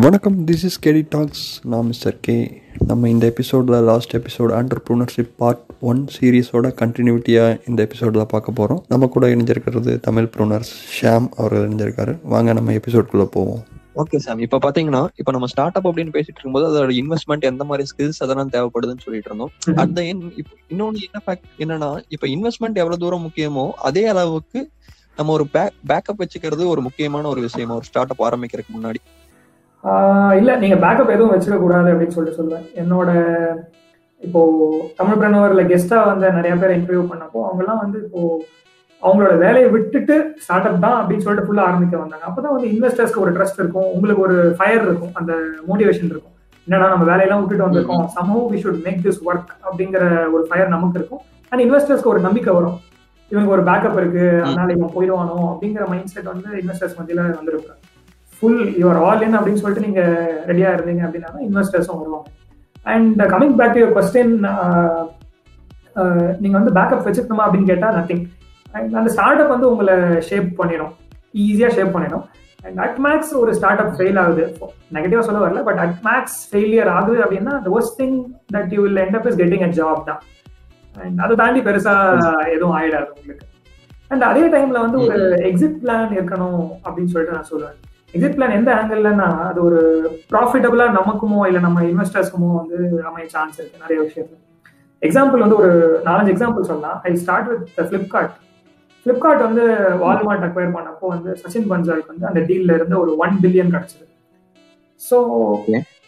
வணக்கம் this is KD tax நான் mister K நம்ம இந்த எபிசோடில் last episode entrepreneurship part one சீரீஸோட கண்டினியூட்டியாக இந்த எபிசோடில் பார்க்க போகிறோம் நம்ம கூட இணைஞ்சிருக்கிறது தமிழ் ப்ரூனர்ஸ் ஷாம் அவர் இணைஞ்சிருக்காரு. வாங்க நம்ம எபிசோட்குள்ளே போவோம். ஓகே சாம் இப்ப பாத்தீங்கன்னா இப்ப நம்ம ஸ்டார்ட் அப் அப்படின்னு பேசிட்டு இருக்கும்போது அதோட இன்வெஸ்ட்மெண்ட் எந்த மாதிரி ஸ்கில்ஸ் அதெல்லாம் தேவைப்படுதுன்னு சொல்லிட்டு இருந்தோம். அந்த இன்னொன்னு என்ன ஃபேக்ட் என்னன்னா இப்ப இன்வெஸ்ட்மெண்ட் எவ்வளவு தூரம் முக்கியமோ அதே அளவுக்கு நம்ம ஒரு பேக் பேக்கப் வச்சுக்கிறது ஒரு முக்கியமான ஒரு விஷயமா ஒரு ஸ்டார்ட் அப் ஆரம்பிக்கிறதுக்கு முன்னாடி. இல்ல நீங்க பேக்கப் எதுவும் வச்சுக்க கூடாது அப்படின்னு சொல்லிட்டு சொல்லுவேன். என்னோட இப்போ தமிழ் பிரனவர்ல கெஸ்டா வந்து நிறைய பேர் இன்டர்வியூ பண்ணப்போ அவங்கெல்லாம் வந்து இப்போ அவங்களோட வேலையை விட்டுட்டு ஸ்டார்ட் அப் தான் அப்படின்னு சொல்லிட்டு ஃபுல்லா ஆரம்பிக்க வந்தாங்க. அப்பதான் வந்து இன்வெஸ்டர்ஸ்க்கு ஒரு ட்ரஸ்ட் இருக்கும். உங்களுக்கு ஒரு ஃபயர் இருக்கும். அந்த மோட்டிவேஷன் இருக்கும். என்னடா நம்ம வேலையெல்லாம் விட்டுட்டு வந்திருக்கோம். சமூக we should make this work அப்படிங்கிற ஒரு ஃபயர் நமக்கு இருக்கும். அண்ட் இன்வெஸ்டர்ஸ்க்கு ஒரு நம்பிக்கை வரும். இவனுக்கு ஒரு பேக்கப் இருக்கு. அதனால இவன் போயிடுவானோ அப்படிங்கிற மைண்ட் செட் வந்து இன்வெஸ்டர்ஸ் மத்தியில வந்திருப்பாங்க ஃபுல் யுவர் ஆல் இன் அப்படின்னு சொல்லிட்டு நீங்க ரெடியா இருந்தீங்க அப்படின்னா இன்வெஸ்டர்ஸும் வருவாங்க. And coming back to your question நீங்க வந்து பேக்கப் வச்சுக்கணுமா அப்படின்னு கேட்டா நத்திங் அண்ட் அந்த ஸ்டார்ட் அப் வந்து உங்களை ஷேப் பண்ணிடும். ஈஸியா ஷேப் பண்ணிடும். அண்ட் அட் மேக்ஸ் ஒரு ஸ்டார்ட் அப் ஃபெயில் ஆகுது நெகட்டிவா சொல்ல வரல பட் அட் மேக்ஸ் ஃபெயிலியர் ஆகுது அப்படின்னா the worst thing that you will end up is getting a job தான். அண்ட் அதை தாண்டி பெருசா எதுவும் ஆயிடாது உங்களுக்கு. அண்ட் அதே டைம்ல வந்து ஒரு எக்ஸிட் பிளான் இருக்கணும் அப்படின்னு சொல்லிட்டு நான் சொல்லுவேன். எக்ஸிட் பிளான் எந்த ஆங்கிள்லன்னா அது ஒரு ப்ராஃபிட்டபிளா நமக்குமோ இல்ல நம்ம இன்வெஸ்டர்ஸ்க்குமோ வந்து அமைய சான்ஸ் இருக்கு நிறைய விஷயத்துல. எக்ஸாம்பிள் வந்து ஒரு நாலஞ்சு எக்ஸாம்பிள் சொல்லலாம். I start with Flipkart Flipkart வந்து வால்மார்ட் அக்வயர் பண்ணப்போ வந்து சச்சின் பன்சாலுக்கு வந்து அந்த டீல்ல இருந்து ஒரு ஒன் பில்லியன் கிடைச்சது. So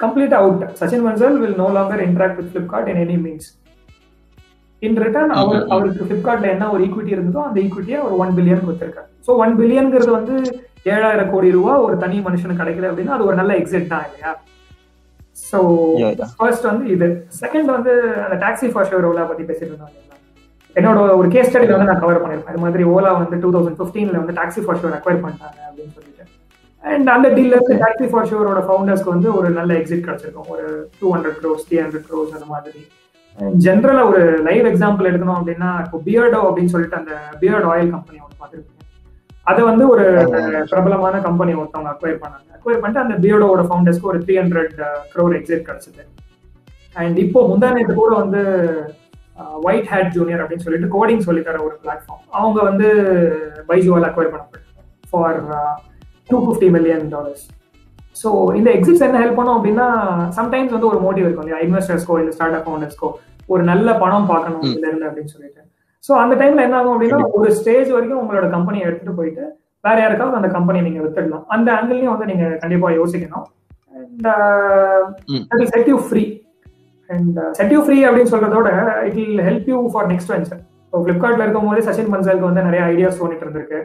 complete out Sachin Bansal will no longer interact with Flipkart in any means in return அவர் அவருக்கு பிளிப்கார்ட்ல என்ன ஒரு ஈக்விட்டி இருந்ததோ அந்த ஈக்விட்டியை ஒரு ஒன் பில்லியன் கொடுத்திருக்காரு. ஸோ ஒன் பில்லியன்ங்கிறது வந்து ஏழாயிரம் கோடி ரூபா ஒரு தனி மனுஷனுக்கு கிடைக்குது அப்படின்னா அது ஒரு நல்ல எக்ஸிட் தான் இல்லையா? ஸோ ஃபர்ஸ்ட் வந்து இது. செகண்ட் வந்து அந்த டாக்ஸி ஃபார் ஷோர் ஓலா பத்தி பேசிட்டு இருந்தாங்க என்னோட ஒரு கேஸ் ஸ்டடியில் வந்து நான் கவர் பண்ணிருப்பேன் இது மாதிரி ஓலா வந்து டூ தௌசண்ட் ஃபிஃப்டீன்ல வந்து டாக்ஸி ஃபார் ஷோர் அக்வயர் பண்ணிட்டாங்க அப்படின்னு சொல்லிட்டு. அண்ட் அந்த இருந்து டாக்ஸி ஃபார் ஷோரோட ஃபவுண்டர்ஸ்க்கு வந்து ஒரு நல்ல எக்ஸிட் கிடைச்சிருக்கும். ஒரு two hundred crores three hundred crores அந்த மாதிரி. ஜென்ரலா ஒரு லைவ் எக்ஸாம்பிள் எடுக்கணும் அப்படின்னா இப்போ பியர்டோ அப்படின்னு சொல்லிட்டு அந்த பியர்ட் ஆயில் கம்பெனி ஒன்று பார்த்துருக்கேன் அதை வந்து ஒரு பிரபலமான கம்பெனி ஒருத்தவங்க அக்வயர் பண்ணாங்க. அக்வயர் பண்ணிட்டு அந்த பியர்டோட ஃபவுண்டர்ஸ்க்கு ஒரு த்ரீ ஹண்ட்ரட் க்ரோர் எக்ஸிட் கிடைச்சது. அண்ட் இப்போ முந்தானத்து கூட வந்து ஒயிட் ஹேட் ஜூனியர் அப்படின்னு சொல்லிட்டு கோடிங் சொல்லித்தர ஒரு பிளாட்ஃபார்ம் அவங்க வந்து பைஜுவால் acquire பண்ணப்பட்டாங்க for two fifty million dollars so இந்த எக்ஸிட்ஸ் என்ன ஹெல்ப் பண்ணும் அப்படின்னா சம்டைம்ஸ் வந்து ஒரு மோட்டிவ் இருக்கும் இல்லையா? இன்வெஸ்டர்ஸ்க்கோ இல்லை ஸ்டார்ட் அப் ஃபவுண்டர்ஸ்க்கோ ஒரு நல்ல பணம் பார்க்கணும் இதுல இருந்து அப்படின்னு சொல்லிட்டு. ஸோ அந்த டைம்ல என்ன ஆகும் அப்படின்னா ஒரு ஸ்டேஜ் வரைக்கும் உங்களோட கம்பெனியை எடுத்துட்டு போயிட்டு வேற யாருக்காவது அந்த கம்பெனி நீங்க வித்துடலாம். அந்த ஆங்கிள்லயும் வந்து நீங்க கண்டிப்பா யோசிக்கணும். And set you free and set you free அப்படின்னு சொல்றதோட it will help you for next venture இப்போ ஃபிளிப்கார்ட்ல இருக்கும் போது சச்சின் பன்சாலுக்கு வந்து நிறைய ஐடியாஸ் தோணிட்டு இருந்திருக்கு.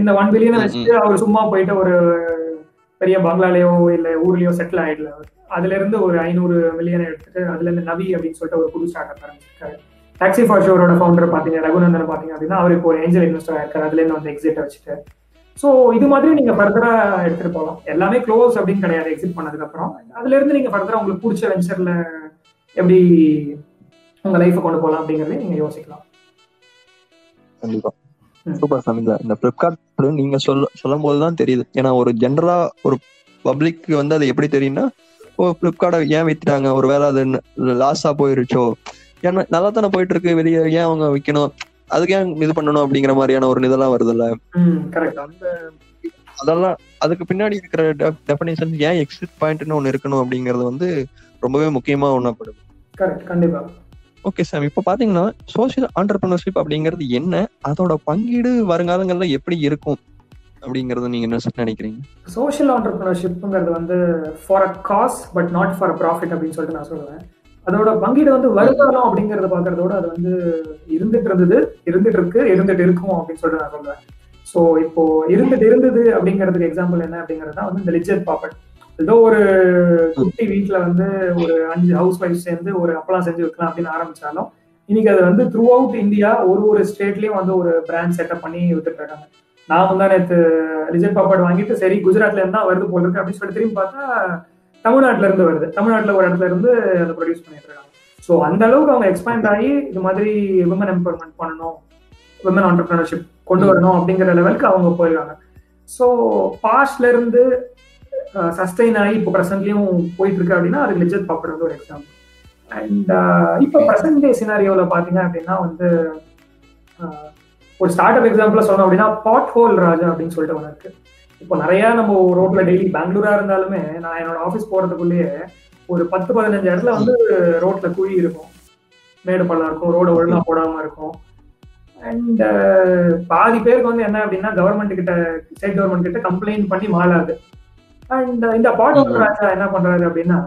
இந்த ஒன் பில்லியனை வச்சுட்டு அவர் சும்மா போயிட்டு ஒரு பெரிய பங்களாலேயோ இல்ல ஊர்லயோ செட்டில் ஆயிடல. அதுல இருந்து ஒரு ஐநூறு மில்லியனை எடுத்துட்டு அதுல இருந்து நவி அப்படின்னு சொல்லிட்டு ஒரு புது ஸ்டார்ட் அப் ஆரம்பிச்சிருக்காரு. டாக்ஸி ஃபார் ஷோரோட ஃபவுண்டர் பாத்தீங்க ரகுநந்தன் பாத்தீங்க அப்படின்னா அவர் இப்போ ஒரு ஏஞ்சல் இன்வெஸ்டர் ஆயிருக்காரு. அதுல இருந்து வந்து எக்ஸிட் வச்சுட்டு. ஸோ இது மாதிரி நீங்க ஃபர்தரா எடுத்துட்டு போகலாம். எல்லாமே க்ளோஸ் அப்படின்னு கிடையாது எக்ஸிட் பண்ணதுக்கு அப்புறம் அதுல இருந்து நீங்க ஃபர்தரா உங்களுக்கு பிடிச்ச வெஞ்சர்ல எப்படி உங்க லைஃபை கொண்டு போகலாம் அப்படிங்கறதையும் நீங்க யோசிக்கலாம். கண்டிப்பா. சூப்பர் சாமி இந்த பிளிப்கார்ட் நீங்க சொல்ல சொல்லும் போதுதான் தெரியுது. ஏன்னா ஒரு ஜென்ரலா ஒரு பப்ளிக் வந்து அது எப்படி தெரியும்னா ஓ பிளிப்கார்ட்டை ஏன் வித்துட்டாங்க? ஒரு வேலை அது லாஸா போயிருச்சோ? ஏன்னா நல்லா தானே போயிட்டு இருக்கு வெளியே ஏன் அவங்க விற்கணும் அதுக்கு ஏன் இது பண்ணணும் அப்படிங்கிற மாதிரியான ஒரு இதெல்லாம் வருதுல்ல? அந்த அதெல்லாம் அதுக்கு பின்னாடி இருக்கிற டெஃபினேஷன் ஏன் எக்ஸிட் பாயிண்ட்னு ஒன்று இருக்கணும் அப்படிங்கிறது வந்து ரொம்பவே முக்கியமா ஒண்ணப்படுது கண்டிப்பா. ஓகே சார் இப்போ பாத்தீங்கன்னா சோசியல் ஆண்டர்பிரினர்ஷிப் அப்படிங்கிறது என்ன? அதோட பங்கீடு வருங்காலங்கள்ல எப்படி இருக்கும்? அப்படிங்கறது நீங்க என்ன நினைக்கிறீங்க? சோஷியல் ஆண்டர்பிரினர்ஷிப்ங்கிறது வந்து for a cause but not for a profit அப்படின்னு சொல்லிட்டு நான் சொல்லுவேன் அதோட பங்கீடு வந்து வருங்காலம் அப்படிங்கறத பாக்குறதோட அது வந்து இருந்துட்டு இருந்தது இருந்துட்டு இருக்கு இருந்துட்டு இருக்கும் அப்படின்னு சொல்லிட்டு நான் சொல்றேன். ஸோ இப்போ இருந்துட்டு இருந்தது அப்படிங்கிறதுக்கு எக்ஸாம்பிள் என்ன அப்படிங்கிறது தான் வந்து இந்த லிஜெட் பாப்பட். ஏதோ ஒரு குட்டி வீட்டுல வந்து ஒரு அஞ்சு ஹவுஸ் ஒய்ஃப் சேர்ந்து ஒரு அப்பளம் செஞ்சு வைக்கலாம் அப்படின்னு ஆரம்பிச்சாலும் இன்னைக்கு அது வந்து த்ரூ அவுட் இந்தியா ஒரு ஒரு ஸ்டேட்லயும் வந்து ஒரு பிராண்ட் செட்டப் பண்ணி வித்துட்டு இருக்காங்க. நான் வந்து நேற்று ரிஜெக்ட் பாப்பட் வாங்கிட்டு சரி குஜராத்ல இருந்தா வருது போல இருக்கு அப்படின்னு சொல்லிட்டு திரும்பி பார்த்தா தமிழ்நாட்டுல இருந்து வருது. தமிழ்நாட்டுல ஒரு இடத்துல இருந்து அதை ப்ரொடியூஸ் பண்ணிட்டு இருக்காங்க ஸோ அந்த அளவுக்கு அவங்க எக்ஸ்பேண்ட் ஆகி இது மாதிரி விமன் எம்பவர்மெண்ட் பண்ணணும் விமன் ஆண்டர்பிரினர்ஷிப் கொண்டு வரணும் அப்படிங்கிற லெவலுக்கு அவங்க போயிருக்காங்க. ஸோ பாஸ்ட்ல இருந்து சஸ்டெயின் ஆகி இப்போ ப்ரெசென்ட்லயும் போயிட்டு இருக்கு அப்படின்னா அது லிஜத் பாப்பர் வந்து ஒரு எக்ஸாம்பிள் அண்ட் இப்போ ப்ரெசென்ட் டே சினாரியோவில் பார்த்தீங்க அப்படின்னா வந்து ஒரு ஸ்டார்ட் அப் எக்ஸாம்பிள் சொல்லணும் அப்படின்னா பாட் ஹோல் ராஜா அப்படின்னு சொல்லிட்டு ஒன்று இருக்கு. இப்போ நிறைய நம்ம ரோட்ல டெய்லி பெங்களூரா இருந்தாலுமே நான் என்னோட ஆஃபீஸ் போறதுக்குள்ளேயே ஒரு பத்து பதினஞ்சு இடத்துல வந்து ரோட்ல குழி இருக்கும். மேடு பள்ளம் இருக்கும் ரோட ஒழுங்கா போடாம இருக்கும். அண்ட் பாதி பேருக்கு வந்து என்ன அப்படின்னா கவர்மெண்ட் கிட்ட ஸ்டேட் கவர்மெண்ட் கிட்ட கம்ப்ளைண்ட் பண்ணி மாளாது அண்ட் இந்த பாட்டோல் ராஜா என்ன பண்றாரு அப்படின்னா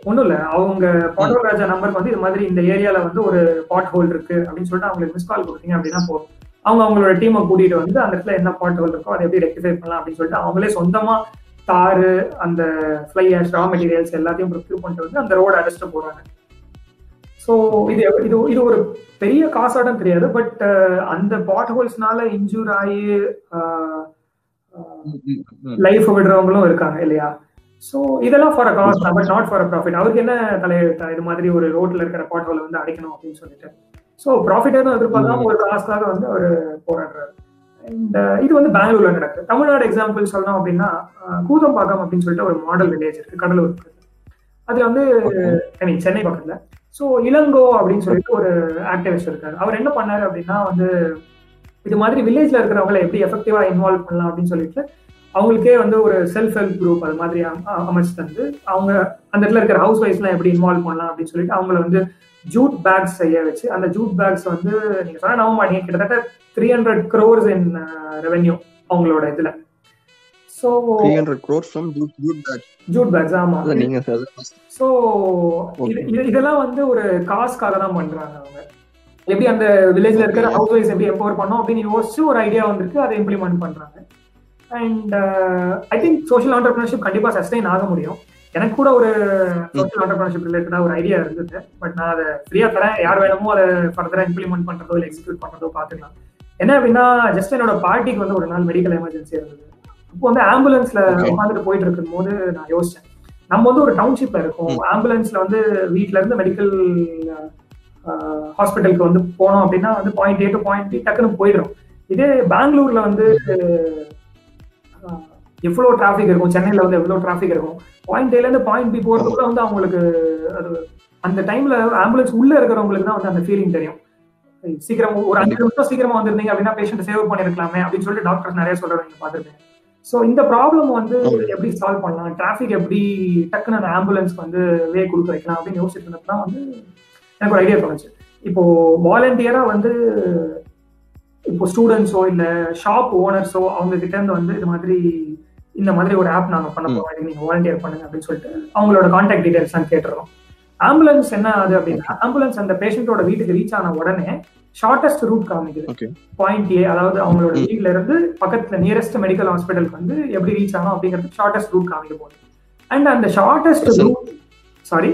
ஒண்ணும் இல்ல அவங்க பாட்டோல் ராஜா நம்பருக்கு வந்து இது மாதிரி இந்த ஏரியால வந்து ஒரு பாட் ஹோல் இருக்கு அப்படின்னு சொல்லிட்டு அவங்களுக்கு மிஸ் கால் கொடுத்தீங்க அப்படின்னா போதும். அவங்க அவங்களோட டீமை கூட்டிட்டு வந்து அந்த இடத்துல என்ன பாட் ஹோல் இருக்கோ அதை எப்படி ரெக்டிஃபை பண்ணலாம் அப்படின்னு சொல்லிட்டு அவங்களே சொந்தமா தாரு அந்த ஃப்ளை ஆஷ் ரா மெட்டீரியல்ஸ் எல்லாத்தையும் ப்ரொக்யூர் பண்ணிட்டு வந்து அந்த ரோட அடைச்சிட்டு போறாங்க ஸோ இது இது இது ஒரு பெரிய காசாட்டம் தெரியாது பட் அந்த பாட் ஹோல்ஸ்னால இன்ஜூர் ஆகி லைஃப் விடுறவங்களும் இருக்காங்க இல்லையா? ஸோ இதெல்லாம் for a cause but not for a profit அவருக்கு என்ன தலையெழுத்தா? இது மாதிரி ஒரு ரோட்ல இருக்கிற பாட் ஹோலை வந்து அடைக்கணும் அப்படின்னு சொல்லிட்டு. ஸோ ப்ராஃபிட் எதுவும் எதிர்பார்க்காம ஒரு காசுக்காக வந்து அவர் போராடுறாரு. அண்ட் இது வந்து பெங்களூர்ல நடக்குது. தமிழ்நாடு எக்ஸாம்பிள் சொல்லணும் அப்படின்னா கூதம்பாக்கம் அப்படின்னு சொல்லிட்டு ஒரு மாடல் வில்லேஜ் இருக்கு. கடலூர் அதுல வந்து ஐ மீன் சென்னை பக்கத்துல. ஸோ இளங்கோ அப்படின்னு சொல்லிட்டு ஒரு ஆக்டிவிஸ்ட் இருக்காரு. அவர் என்ன பண்ணாரு அப்படின்னா வந்து இது மாதிரி வில்லேஜ்ல இருக்கிறவங்களை எப்படி எஃபெக்டிவா இன்வால்வ் பண்ணலாம் அப்படின்னு சொல்லிட்டு அவங்களுக்கே வந்து ஒரு செல்ஃப் ஹெல்ப் குரூப் அது மாதிரி அமைச்சு தந்து அவங்க அந்த இடத்துல இருக்கிற ஹவுஸ் ஒய்ஃப்லாம் எப்படி இன்வால்வ் பண்ணலாம் அப்படின்னு சொல்லிட்டு அவங்கள வந்து ஜூட் பேக்ஸ் செய்ய வச்சு அந்த ஜூட் பேக்ஸ் வந்து நீங்க சொன்னா நம்ப மாட்டீங்க. கிட்டத்தட்ட three hundred crores in revenue அவங்களோட இதுல. So jute jute bag jute bags ஆமா. ஸோ. இதெல்லாம் வந்து ஒரு காசுக்காக தான் பண்றாங்க அவங்க. எப்படி அந்த வில்லேஜ்ல இருக்கிற. ஹவுஸ் ஒய்ஃப் எப்படி எம்பவர் பண்ணோம் அப்படின்னு யோசிச்சு ஒரு ஐடியா வந்திருக்கு. அதை இம்ப்ளிமெண்ட் பண்றாங்க. And I think social entrepreneurship கண்டிப்பா சஸ்டைன் ஆக முடியும். எனக்கு கூட ஒரு சோஷியல் ஆண்டர்பிரினர்ஷிப் ரிலேட்டடா ஒரு ஐடியா இருந்தது. பட் நான் அதை ஃப்ரீயா தரேன். யார் வேணுமோ அதை ஃபர்தரா இம்ப்ளிமெண்ட் பண்றதோ இல்லை எக்ஸிக்யூட் பண்றதோ பாத்துக்கலாம். என்ன அப்படின்னா ஜஸ்ட் என்னோட பார்ட்டிக்கு வந்து ஒரு நாள் மெடிக்கல் எமர்ஜென்சி இருந்தது. அப்போ வந்து ஆம்புலன்ஸ்ல. உட்காந்துட்டு போயிட்டு இருக்கும் போது நான் யோசிச்சேன். நம்ம வந்து ஒரு டவுன்ஷிப்ல இருக்கோம். ஆம்புலன்ஸ்ல வந்து வீட்ல இருந்து மெடிக்கல் ஹாஸ்பிட்டலுக்கு வந்து போனோம் அப்படின்னா வந்து point A to point B டக்குன்னு போயிடும் இதே பெங்களூர்ல வந்து ஆஹ், எவ்வளவு டிராஃபிக் இருக்கும்? சென்னையில வந்து எவ்வளவு டிராஃபிக் இருக்கும்? பாயிண்ட் ஏல இருந்து பாயிண்ட் பி போறதுக்குள்ள வந்து அவங்களுக்கு அது அந்த டைம்ல ஆம்புலன்ஸ் உள்ள இருக்கிறவங்களுக்கு தான் வந்து அந்த ஃபீலிங் தெரியும். சீக்கிரம் ஒரு அஞ்சு நிமிஷம் சீக்கிரமா வந்திருந்தீங்க அப்படின்னா பேஷண்ட் சேவ் பண்ணிருக்கலாமே அப்படின்னு சொல்லிட்டு டாக்டர்ஸ் நிறைய சொல்றதை நீங்க பாத்துருப்பீங்க சோ இந்த ப்ராப்ளம் வந்து எப்படி சால்வ் பண்ணலாம்? டிராஃபிக் எப்படி டக்குன்னு அந்த ஆம்புலன்ஸ்க்கு வந்து வே கொடுக்க வைக்கலாம் அப்படின்னு யோசிச்சுட்டு இருந்தப்ப வந்து எனக்கு ஒரு ஐடியா தோணுச்சு. இப்போ வாலண்டியரா வந்து இப்போ ஸ்டூடெண்ட்ஸோ இல்ல ஷாப் ஓனர்ஸோ அவங்க கிட்ட இருந்து வந்து இது மாதிரி இந்த மாதிரி ஒரு ஆப் நாங்க பண்ண போறோம். இதுக்கு நீங்க வாலண்டியர் பண்ணுங்க அப்படின்னு சொல்லிட்டு அவங்களோட கான்டாக்ட் டீடைல்ஸ் தான் கேட்டுறோம். ஆம்புலன்ஸ் என்ன ஆகுது அப்படின்னா ஆம்புலன்ஸ் அந்த பேஷண்டோட வீட்டுக்கு ரீச் ஆன உடனே ஷார்டஸ்ட் ரூட் காமிக்குது. பாயிண்ட் ஏ அதாவது அவங்களோட வீட்ல இருந்து பக்கத்துல நியரஸ்ட் மெடிக்கல் ஹாஸ்பிட்டலுக்கு வந்து எப்படி ரீச் ஆகும் அப்படிங்கிறது ஷார்டஸ்ட் ரூட் காமிக்க போகுது. அண்ட் அந்த shortest. Route sorry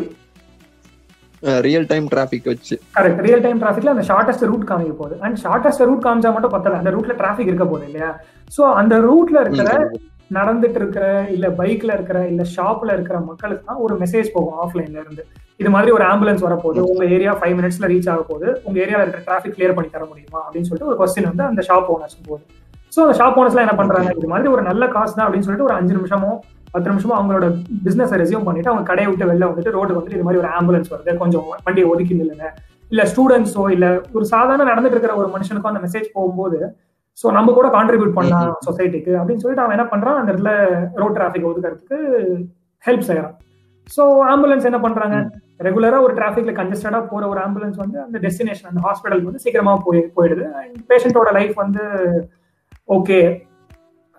real time traffic வச்சு. கரெக்ட் ரியல் டைம் டிராஃபிக்ல அந்த ஷார்டஸ்ட் ரூட் காமிக்க போகுது. அண்ட் ஷார்டஸ்ட் ரூட் காமிச்சா மட்டும் பத்தல. அந்த ரூட்ல டிராஃபிக் இருக்க போகுது இல்லையா? சோ அந்த ரூட்ல இருக்கிற நடந்துட்டு இருக்கிற இல்ல பைக்ல இருக்கிற இல்ல ஷாப்ல இருக்கிற மக்களுக்கு தான் ஒரு மெசேஜ் போகும் ஆஃப்லைன்ல இருந்து. இது மாதிரி ஒரு ஆம்புலன்ஸ் வரப்போகுது. உங்க ஏரியா ஃபைவ் மினிட்ஸ்ல ரீச் ஆக போகுது உங்க ஏரியால இருக்கிற டிராஃபிக் கிளியர் பண்ணி தர முடியுமா? அப்படின்னு சொல்லிட்டு ஒரு கொஸ்டின் வந்து அந்த ஷாப் ஓனர்ஸ் போகுது. சோ அந்த ஷாப் ஓனர்ஸ்லாம் என்ன பண்றாங்க? இது மாதிரி ஒரு நல்ல காசு தான் அப்படின்னு சொல்லிட்டு ஒரு அஞ்சு நிமிஷமோ பத்து நிமிஷமோ அவங்களோட பிசினஸ் ரெசியூம் பண்ணிட்டு அவங்க கடையை விட்டு வெளில வந்துட்டு ரோட்டுக்கு வந்துட்டு இது மாதிரி ஒரு ஆம்புலன்ஸ் வருது. கொஞ்சம் வண்டியை ஒதுக்கி நில்லுங்க. இல்ல ஸ்டூடெண்ட்ஸோ இல்ல ஒரு சாதாரண நடந்துட்டு இருக்கிற ஒரு மனுஷனுக்கும் அந்த மெசேஜ் போகும்போது சோ நம்ம கூட கான்ட்ரிபியூட் பண்ணலாம் சொசைட்டிக்கு அப்படின்னு சொல்லிட்டு அவன் என்ன பண்றான்? அந்த இடத்துல ரோட் டிராபிக் ஒதுக்கிறதுக்கு ஹெல்ப் செய்யறான். சோ ஆம்புலன்ஸ் என்ன பண்றாங்க? ரெகுலரா ஒரு டிராபிக்ல கன்ஜஸ்டடா போற ஒரு ஆம்புலன்ஸ் வந்து அந்த டெஸ்டினேஷன் அந்த ஹாஸ்பிட்டலுக்கு வந்து சீக்கிரமா போய் போயிடுது. அண்ட் பேஷண்டோட லைஃப் வந்து ஓகே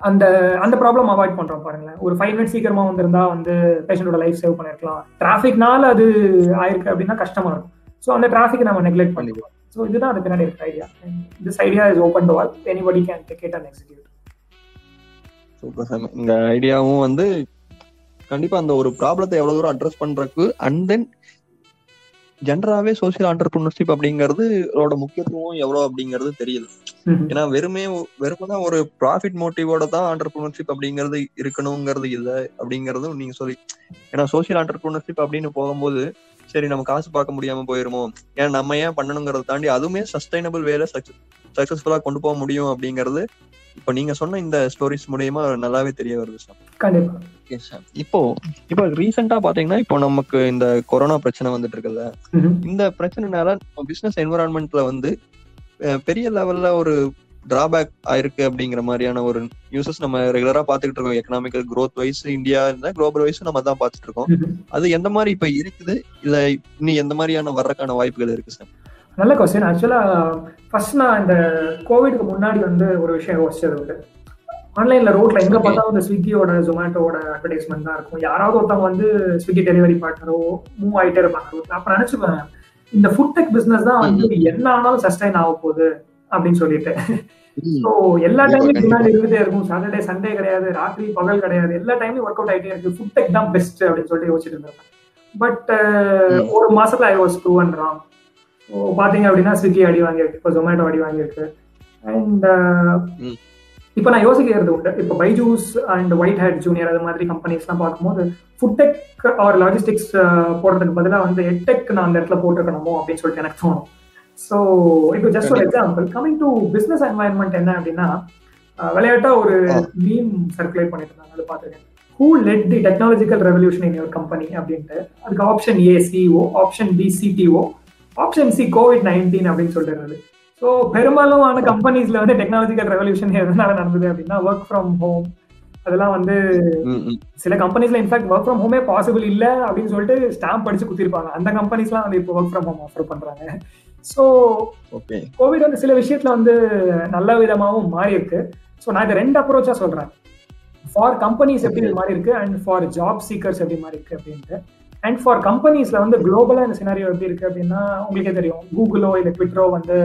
அந்த அந்த ப்ராப்ளம் அவாய்ட் பண்றோம் பாருங்களேன். ஒரு ஃபைவ் மினிட்ஸ் சீக்கிரமா வந்திருந்தா வந்து பேஷண்டோட லைஃப் சேவ் பண்ணிருக்கலாம். டிராஃபிக்னால அது ஆயிருக்கு அப்படின்னா கஷ்டமா இருக்கும். ஸோ அந்த டிராஃபிக் நம்ம நெக்லெக்ட் பண்ணிக்கலாம். ஸோ இதுதான் அது பின்னாடி இருக்க idea this idea is open to all anybody can take it and execute super sir இந்த ஐடியாவும் வந்து கண்டிப்பா அந்த ஒரு ப்ராப்ளத்தை எவ்வளவு தூரம் அட்ரஸ் பண்றதுக்கு அண்ட் தென் ஜென்ரலாவே சோசியல் ஆண்டர்பிரினர்ஷிப் அப்படிங்கிறது அதோட முக்கியத்துவம் எவ்வளவு அப்படிங்கிறது தெரியுது. ஏன்னா வெறுமே வெறுமனா ஒரு ப்ராஃபிட் மோட்டிவோட தான் ஆண்டர்பிரினர்ஷிப் அப்படிங்கிறது இருக்கணுங்கிறது இல்ல அப்படிங்கறதும் நீங்க சொல்லி ஏன்னா சோசியல் ஆண்டர்பிரினர்ஷிப் அப்படின்னு போகும்போது சரி நம்ம காசு பார்க்க முடியாம போயிருமோ? ஏன்னா நம்ம ஏன் பண்ணணுங்கிறத தாண்டி அதுவுமே சஸ்டைனபிள் வேல சக்சஸ்ஃபுல்லா கொண்டு போக முடியும் அப்படிங்கிறது இப்போ நீங்க சொன்ன இந்த ஸ்டோரிஸ் மூலியமா நல்லாவே தெரிய வருது சார் கண்டிப்பா. ஓகே சார் இப்போ இப்போ ரீசெண்டா பாத்தீங்கன்னா இப்போ நமக்கு இந்த கொரோனா பிரச்சனை வந்துட்டு இருக்குல்ல. இந்த பிரச்சனைனால பிசினஸ் என்வரான்மெண்ட்ல வந்து பெரிய லெவல்ல ஒரு டிராபேக் ஆயிருக்கு அப்படிங்கிற மாதிரியான ஒரு நியூஸஸ் நம்ம ரெகுலரா பாத்துக்கிட்டு இருக்கோம். Economical growth wise India global wise நம்ம தான் பாத்துட்டு இருக்கோம். அது எந்த மாதிரி இப்ப இருக்குது? இல்ல இனி எந்த மாதிரியான வர்றதுக்கான வாய்ப்புகள் இருக்கு சார் நல்ல கொஸ்டின் ஆக்சுவலா ஃபர்ஸ்ட் நான் இந்த கோவிட்க்கு முன்னாடி வந்து ஒரு விஷயம் யோசிச்சது உண்டு. ஆன்லைன்ல ரோட்ல எங்க. பார்த்தாலும் இந்த ஸ்விக்கியோட ஜொமேட்டோட அட்வர்டைஸ்மெண்ட் தான் இருக்கும். யாராவது ஒருத்தவங்க வந்து ஸ்விக்கி டெலிவரி பார்ட்னரோ மூவ் ஆயிட்டே இருப்பாங்க. ரோட்ல அப்ப நினைச்சுப்பேன் இந்த ஃபுட் டெக் பிசினஸ் தான் வந்து என்ன ஆனாலும் சஸ்டைன் ஆக போகுது அப்படின்னு சொல்லிட்டு. எல்லா டைமும். டிமாண்ட் இருந்துட்டே இருக்கும். சாட்டர்டே சண்டே கிடையாது. ராத்திரி பகல் கிடையாது. எல்லா டைம்லயும் ஒர்க் அவுட் ஆயிட்டே இருக்கு. ஃபுட் டெக் தான் பெஸ்ட் அப்படின்னு சொல்லிட்டு யோசிச்சுட்டு இருந்தேன் பட் ம். ஒரு மாசத்துல I was too and wrong பாத்தீங்க அப்படின்னா ஸ்விக்கி அடி வாங்கியிருக்கு. இப்போ ஜொமேட்டோ அடி வாங்கியிருக்கு. அண்ட் ம். இப்போ நான் யோசிக்கிறது உண்டு. இப்போ Byju's and white hat junior அது மாதிரி கம்பெனிஸ்லாம் பார்க்கும்போது ஃபுட் டெக் ஆர் லாஜிஸ்டிக்ஸ் போடுறதுக்கு பதிலாக வந்து எட்டெக் நான் அந்த இடத்துல போட்டுருக்கணுமோ அப்படின்னு சொல்லிட்டு எனக்கு தோணும். ஸோ இப்போ ஜஸ்ட் ஒரு example coming to business environment என்ன அப்படின்னா விளையாட்டா ஒரு. மீம் சர்க்குலேட் பண்ணிட்டு இருந்தாங்க. அது பார்த்துருக்கேன் who led the technological revolution in your company அப்படின்ட்டு அதுக்கு option A CEO option B CTO option C COVID nineteen அப்படின்னு சொல்லிடுறது. ஸோ பெரும்பாலுமான கம்பெனிஸ்ல வந்து டெக்னாலஜிக்கல் ரெவல்யூஷன் எதனால நடந்தது அப்படின்னா ஒர்க் ஃப்ரம் ஹோம் அதெல்லாம் வந்து. சில கம்பெனிஸ்ல இன்ஃபேக்ட் ஒர்க் ஃப்ரம் ஹோமே பாசிபிள் இல்ல அப்படின்னு சொல்லிட்டு ஸ்டாம்ப் அடிச்சு குத்திருப்பாங்க. அந்த கம்பெனிஸ்லாம் வந்து இப்போ ஒர்க் ஃப்ரம் ஹோம் ஆஃபர் பண்றாங்க. ஸோ கோவிட் வந்து சில விஷயத்துல வந்து நல்ல விதமாகவும் மாறி இருக்கு ஸோ நான் இதை ரெண்டு அப்ரோச்சா சொல்றேன். ஃபார் கம்பெனிஸ் எப்படி மாறி இருக்கு அண்ட் ஃபார் ஜாப் சீக்கர்ஸ் எப்படி மாறி இருக்கு அப்படின்ட்டு. அண்ட் ஃபார் கம்பெனிஸ்ல வந்து குளோபலா இந்த சினாரியோ எப்படி இருக்கு அப்படின்னா உங்களுக்கே தெரியும். கூகுளோ இல்லை ட்விட்டரோ வந்து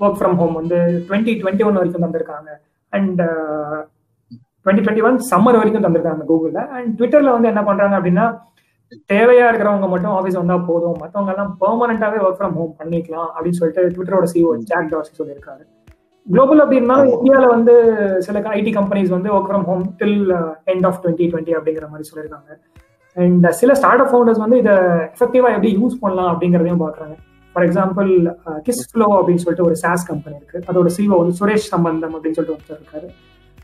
ஒர்க் ஃப்ரம் ஹோம் வந்து டுவெண்ட்டி டுவெண்ட்டி ஒன் வரைக்கும் தந்திருக்காங்க. And twenty twenty one summer வரைக்கும் தந்திருக்காங்க கூகுள்ல அண்ட் ட்விட்டர்ல வந்து என்ன பண்றாங்க அப்படின்னா தேவையா இருக்கிறவங்க மட்டும் ஆஃபீஸ் வந்தா போதும். மற்றவங்க எல்லாம் பெர்மனண்டாவே ஒர்க் ஃப்ரம் ஹோம் பண்ணிக்கலாம் அப்படின்னு சொல்லிட்டு ட்விட்டரோட சிஓ ஜாக் டார்சி சொல்லியிருக்காரு. குளோபல் அப்படின்னா ஆமா. இந்தியால வந்து சில ஐடி கம்பெனிஸ் வந்து work from home till end of twenty twenty அப்படிங்கிற மாதிரி சொல்லியிருக்காங்க. அண்ட் சில ஸ்டார்ட் அப் ஃபவுண்டர்ஸ் வந்து இதை எஃபெக்டிவா எப்படி யூஸ் பண்ணலாம் அப்படிங்கிறதையும் பாக்குறாங்க ஃபார் எக்ஸாம்பிள் கிஸ் ஃப்ளோ அப்படின்னு சொல்லிட்டு ஒரு சாஸ் கம்பெனி இருக்கு. அதோட சிஓ வந்து சுரேஷ் சம்பந்தம் அப்படின்னு சொல்லிட்டு ஒருத்தர் இருக்காரு.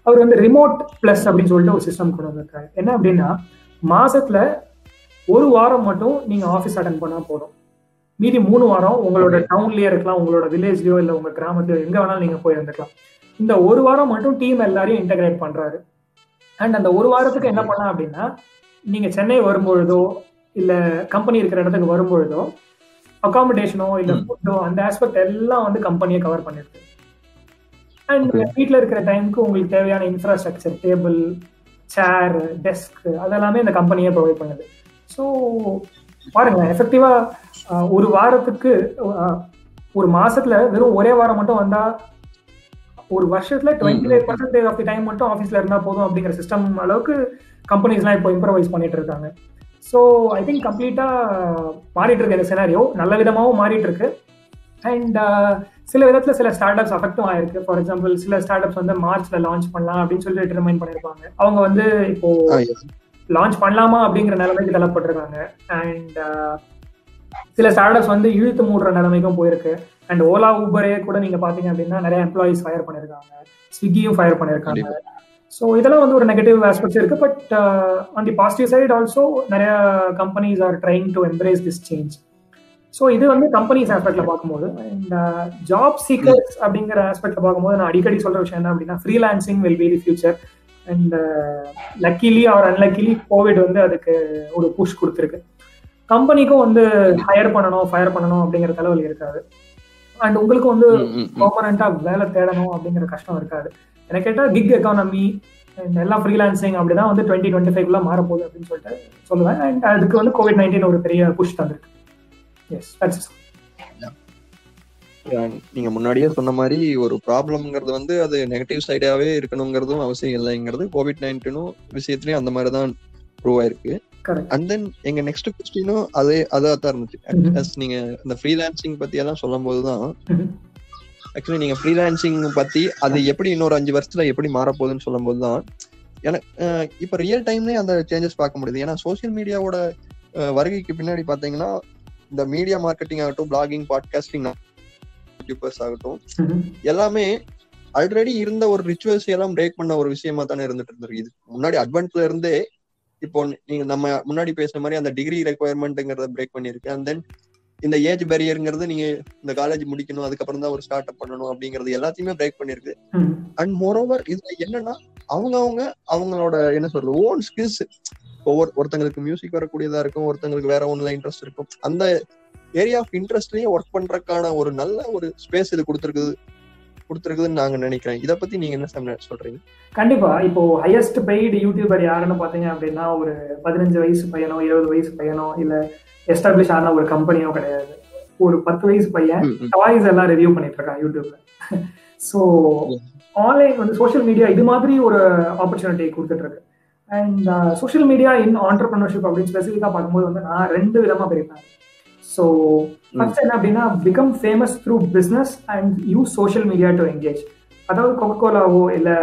அவர் வந்து ரிமோட் பிளஸ் அப்படின்னு சொல்லிட்டு ஒரு சிஸ்டம் கொண்டு வந்திருக்காரு. என்ன அப்படின்னா மாசத்துல ஒரு வாரம் மட்டும் நீங்க ஆஃபீஸ் அட்டன் பண்ணா போதும். மீதி மூணு வாரம் உங்களோட டவுன்லயே இருக்கலாம் உங்களோட வில்லேஜ்லயோ இல்ல உங்க கிராமத்துலயோ எங்க வேணாலும் நீங்க போய் இருந்துக்கலாம். இந்த ஒரு வாரம் மட்டும் டீம் எல்லாரையும் இன்டகிரேட் பண்றாரு. அண்ட் அந்த ஒரு வாரத்துக்கு என்ன பண்ணலாம் அப்படின்னா நீங்க சென்னை வரும்பொழுதோ இல்ல கம்பெனி இருக்கிற இடத்துக்கு வரும்பொழுதோ அகாமடேஷனோ இல்ல. ஃபுட்டோ அந்த ஆஸ்பெக்ட் எல்லாம் வந்து கம்பெனியை கவர் பண்ணிருக்கு அண்ட். வீட்ல இருக்கிற டைமுக்கு உங்களுக்கு தேவையான இன்ஃப்ராஸ்ட்ரக்சர் டேபிள் சேர் டெஸ்க் அதெல்லாமே இந்த கம்பெனியே ப்ரொவைட் பண்ணுது. ஸோ பாருங்க எஃபெக்டிவா ஒரு வாரத்துக்கு ஒரு மாசத்துல வெறும் ஒரே வாரம் மட்டும் வந்தா ஒரு வருஷத்துல twenty five percentage of the time மட்டும் ஆஃபீஸ்ல இருந்தா போதும் அப்படிங்கிற சிஸ்டம் அளவுக்கு கம்பெனிஸ்லாம் இப்போ இம்ப்ரவைஸ் பண்ணிட்டு இருக்காங்க. ஸோ ஐ திங்க் கம்ப்ளீட்டா மாறிட்டு இருக்கு இந்த சினாரியோ நல்ல விதமாகவும் மாறிட்டு இருக்கு. அண்ட் சில விதத்துல சில ஸ்டார்ட் அப்ஸ் அஃபெக்டும் ஆயிருக்கு ஃபார் எக்ஸாம்பிள் சில ஸ்டார்ட் அப்ஸ் வந்து மார்ச்ல லான்ச் பண்ணலாம் அப்படின்னு சொல்லி டிட்டர்மைன் பண்ணிருப்பாங்க. அவங்க வந்து இப்போ. லான்ச் பண்ணலாமா அப்படிங்கிற நிலைமைக்கு தள்ளப்பட்டிருக்காங்க. அண்ட் சில ஸ்டார்ட் வந்து இழுத்து மூடுற நிலைமைக்கும் போயிருக்கு. அண்ட் ஓலா ஊபரே கூட நீங்க பாத்தீங்க அப்படின்னா நிறைய எம்ப்ளாயிஸ் ஃபயர் பண்ணிருக்காங்க. ஸ்விக்கியும் ஃபயர் பண்ணிருக்காங்க. ஸோ இதெல்லாம் வந்து ஒரு நெகட்டிவ் ஆஸ்பெக்ட்ஸ் இருக்கு. But on the positive side also நிறைய companies are trying to embrace this change so இது வந்து கம்பெனிஸ் ஆஸ்பெக்ட்ல பார்க்கும்போது அண்ட் ஜாப் சீக்கர்ஸ் அப்படிங்கிற ஆஸ்பெக்ட்ல பார்க்கும்போது நான் அடிக்கடி சொல்ற விஷயம் என்ன அப்படின்னா freelancing will be the future and luckily or unluckily COVID வந்து அதுக்கு ஒரு புஷ் கொடுத்துருக்கு. கம்பெனிக்கும் வந்து ஹையர் பண்ணணும் ஃபயர் பண்ணணும் அப்படிங்கிற தலைவலி இருக்காது. அண்ட் உங்களுக்கு வந்து. பெர்மனண்டா வேலை தேடணும் அப்படிங்கிற கஷ்டம் இருக்காது. எனக்கு கேட்டா கிக் எக்கானமி எல்லாம் ஃப்ரீலான்சிங் அப்படிதான் வந்து டுவெண்ட்டி டுவெண்ட்டி ஃபைவ்ல மாறப்போகுது அப்படின்னு சொல்லிட்டு சொல்லுவேன். அண்ட் அதுக்கு வந்து கோவிட் நைன்டீன் ஒரு பெரிய புஷ் தந்திருக்கு. எஸ் தட்ஸ் நீங்க முன்னாடியே சொன்ன மாதிரி ஒரு ப்ராப்ளம்ங்கிறது வந்து அது நெகட்டிவ் சைடாவே இருக்கணுங்கிறதும் அவசியம் இல்லைங்கிறது கோவிட் நைன்டீனும் விஷயத்துலயும் அந்த மாதிரி தான் ப்ரூவ் ஆயிருக்கு அண்ட் தென் எங்க நெக்ஸ்ட் கொஸ்டினும் அதே அதா தான் இருந்துச்சு. நீங்க இந்த ஃப்ரீலான்சிங் பத்தி எல்லாம் சொல்லும் போதுதான் ஆக்சுவலி நீங்க ஃப்ரீலான்சிங் பத்தி அது எப்படி இன்னொரு அஞ்சு வருஷத்துல எப்படி மாறப்போகுதுன்னு சொல்லும் போதுதான் எனக்கு அஹ், இப்ப ரியல் டைம்லயே அந்த சேஞ்சஸ் பார்க்க முடியுது. ஏன்னா சோஷியல் மீடியாவோட வருகைக்கு பின்னாடி பாத்தீங்கன்னா இந்த மீடியா மார்க்கெட்டிங் ஆகட்டும் பிளாகிங் பாட்காஸ்டிங் யூடியூபர்ஸ் ஆகட்டும். எல்லாமே ஆல்ரெடி இருந்த ஒரு ரிச்சுவல்ஸ் எல்லாம் பிரேக் பண்ண ஒரு விஷயமா தானே இருந்துட்டு இருந்திருக்கு. இது முன்னாடி அட்வான்ஸ்ல இருந்தே இப்போ நீங்க நம்ம முன்னாடி பேசுன மாதிரி அந்த டிகிரி ரெக்குவயர்மெண்ட்ங்கிறத பிரேக் பண்ணிருக்கு. அண்ட் தென் இந்த ஏஜ் பேரியருங்கிறது நீங்க இந்த காலேஜ் முடிக்கணும் அதுக்கப்புறம் தான் ஒரு ஸ்டார்ட் அப் பண்ணணும் அப்படிங்கிறது எல்லாத்தையுமே பிரேக் பண்ணிருக்கு. அண்ட் மோரோவர் இதுல என்னன்னா அவங்க அவங்க அவங்களோட என்ன சொல்றது ஓன் ஸ்கில்ஸ் ஒவ்வொரு ஒருத்தங்களுக்கு மியூசிக் வரக்கூடியதா இருக்கும் ஒருத்தங்களுக்கு வேற ஒண்ணுல இன்ட்ரெஸ்ட் இருக்கும். அந்த ஏரியா ஆஃப் இன்ட்ரெஸ்ட்லயும் ஒர்க் பண்றதுக்கான ஒரு நல்ல ஒரு ஸ்பேஸ் இது கொடுத்துருக்குது. கொடுத்துருக்குதுன்னு நாங்க நினைக்கிறேன். இத பத்தி நீங்க என்ன சொல்றீங்க? கண்டிப்பா. இப்போ ஹையஸ்ட் பெய்டு யூடியூபர் யாருன்னு பாத்தீங்க அப்படின்னா ஒரு பதினஞ்சு வயசு பையனோ இருபது வயசு பையனோ இல்ல எஸ்டாப்ளிஷ் ஆன ஒரு கம்பெனியோ கிடையாது. ஒரு பத்து வயசு பையன். டாய்ஸ் எல்லாம் ரிவ்யூ பண்ணிட்டு இருக்கான் யூடியூப்ல ஸோ ஆன்லைன் வந்து சோஷியல் மீடியா இது மாதிரி ஒரு ஆப்பர்ச்சுனிட்டி கொடுத்துட்டு இருக்கு and social media in entrepreneurship அப்படின்னு ஸ்பெசிஃபிக்காக பார்க்கும்போது வந்து நான் ரெண்டு விதமா பிரிப்பேன். ஸோ ஃபர்ஸ்ட் என்ன அப்படின்னா become famous through business and use social media to engage அதாவது கொக்கோலாவோ இல்லை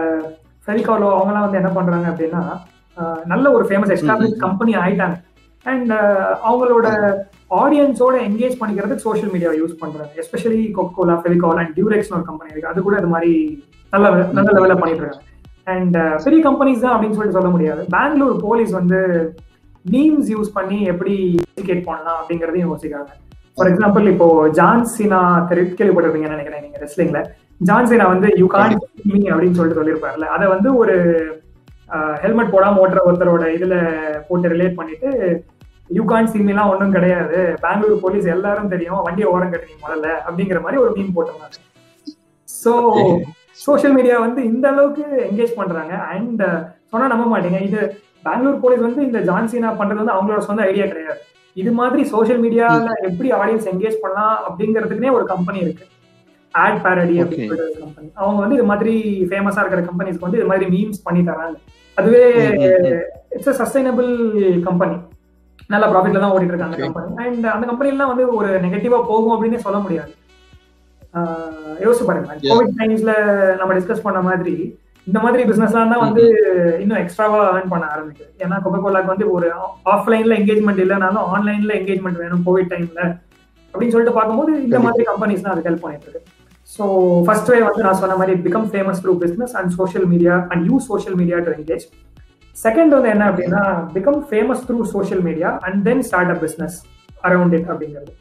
ஃபெவிகாலோ அவங்கலாம் வந்து என்ன பண்றாங்க அப்படின்னா நல்ல ஒரு ஃபேமஸ் எஸ்டாப்ளிஷ் கம்பெனி ஆயிட்டாங்க. அண்ட் அவங்களோட ஆடியன்ஸோட என்கேஜ் பண்ணிக்கிறதுக்கு சோஷியல் மீடியாவை யூஸ் பண்றாங்க. Especially Coca Cola Fevicol and டியூரெக்ஸ்னு ஒரு கம்பெனி இருக்கு. அது கூட இது மாதிரி நல்ல நல்ல லெவலில் பண்ணிட்டு இருக்காங்க. அண்ட் பெரிய கம்பெனிஸ் தான் அப்படின்னு சொல்லிட்டு சொல்ல முடியாது. பெங்களூர் போலீஸ் வந்து மீம்ஸ் யூஸ் பண்ணி எப்படி எஜுகேட் பண்ணலாம் அப்படிங்கறதையும் யோசிக்கிறாங்க. ஃபார் எக்ஸாம்பிள் இப்போ ஜான்சினா கேள்விப்பட்டிருப்பீங்கன்னு நினைக்கிறேன் நீங்க ரெஸ்லிங்ல ஜான்சினா வந்து யூ கான் மீ அப்படின்னு சொல்லிட்டு சொல்லியிருப்பாருல அதை வந்து ஒரு ஹெல்மெட் போடாம ஓட்டுற ஒருத்தரோட இதுல போட்டு ரிலேட் பண்ணிட்டு யூ கான் சிமிலாம் ஒன்றும் கிடையாது. பெங்களூர் போலீஸ் எல்லாரும் தெரியும். வண்டியை ஓரம் கட்டுறீங்க முதல்ல அப்படிங்கிற மாதிரி ஒரு மீம் போட்டிருந்தாங்க. ஸோ சோஷியல் மீடியா வந்து இந்த அளவுக்கு என்கேஜ் பண்றாங்க. அண்ட் சொன்னா நம்ப மாட்டீங்க. இது பெங்களூர் போலீஸ் வந்து இந்த ஜான்சினா பண்றது வந்து அவங்களோட சொந்த ஐடியா கிடையாது. இது மாதிரி சோஷியல் மீடியால எப்படி ஆடியன்ஸ் என்கேஜ் பண்ணலாம் அப்படிங்கிறதுக்குனே ஒரு கம்பெனி இருக்கு. ஆட் பேரடி அப்படின்னு ஒரு கம்பெனி அவங்க வந்து இது மாதிரி ஃபேமஸா இருக்கிற கம்பெனிஸ்க்கு வந்து இது மாதிரி மீம்ஸ் பண்ணி தராங்க. அதுவே இட்ஸ் அ சஸ்டைனபிள் கம்பெனி நல்ல ப்ராஃபிட்ல தான் ஓடிட்டு இருக்காங்க அந்த கம்பெனி அண்ட் அந்த கம்பெனிலாம் வந்து ஒரு நெகட்டிவா போகும் அப்படின்னே சொல்ல முடியாது. யோசிச்சு பாருங்க கோவிட் டைம்ஸ்ல நம்ம டிஸ்கஸ் பண்ண மாதிரி இந்த மாதிரி பிசினஸ்லாம் தான் வந்து இன்னும் எக்ஸ்ட்ராவா ஏர்ன் பண்ண ஆரம்பிக்குது. ஏன்னா கொக்கோ கோலாக்கு வந்து ஒரு ஆஃப்லைன்ல என்கேஜ்மெண்ட் இல்லைனாலும் ஆன்லைன்ல என்கேஜ்மெண்ட் வேணும் கோவிட் டைம்ல அப்படின்னு சொல்லிட்டு பார்க்கும்போது இந்த மாதிரி கம்பெனிஸ் தான் அதுக்கு ஹெல்ப் பண்ணிட்டு இருக்கு. ஸோ ஃபர்ஸ்ட் வே வந்து நான் சொன்ன மாதிரி become famous through business and social media and use social media to engage second வந்து என்ன அப்படின்னா become famous through social media and then startup business around it அப்படிங்கிறது.